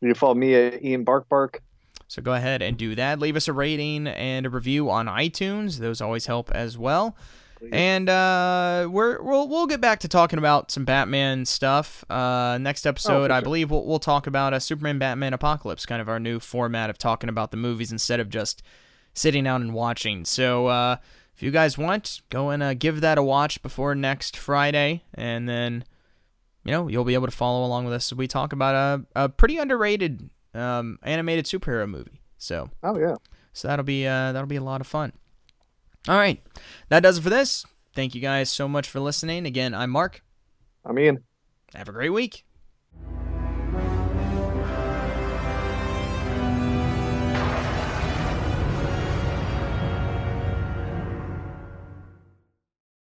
Speaker 2: You can follow me at Ian Bark Bark.
Speaker 1: So go ahead and do that. Leave us a rating and a review on iTunes. Those always help as well. And uh, we're we'll we'll get back to talking about some Batman stuff. Uh, next episode, I
Speaker 2: sure.
Speaker 1: believe we'll we'll talk about a Superman Batman Apocalypse, kind of our new format of talking about the movies instead of just sitting down and watching. So uh, if you guys want, go and uh, give that a watch before next Friday, and then you know you'll be able to follow along with us as we talk about a, a pretty underrated um, animated superhero movie. So
Speaker 2: Oh yeah.
Speaker 1: so that'll be uh, that'll be a lot of fun. All right, that does it for this. Thank you guys so much for listening. Again, I'm Mark.
Speaker 2: I'm Ian.
Speaker 1: Have a great week.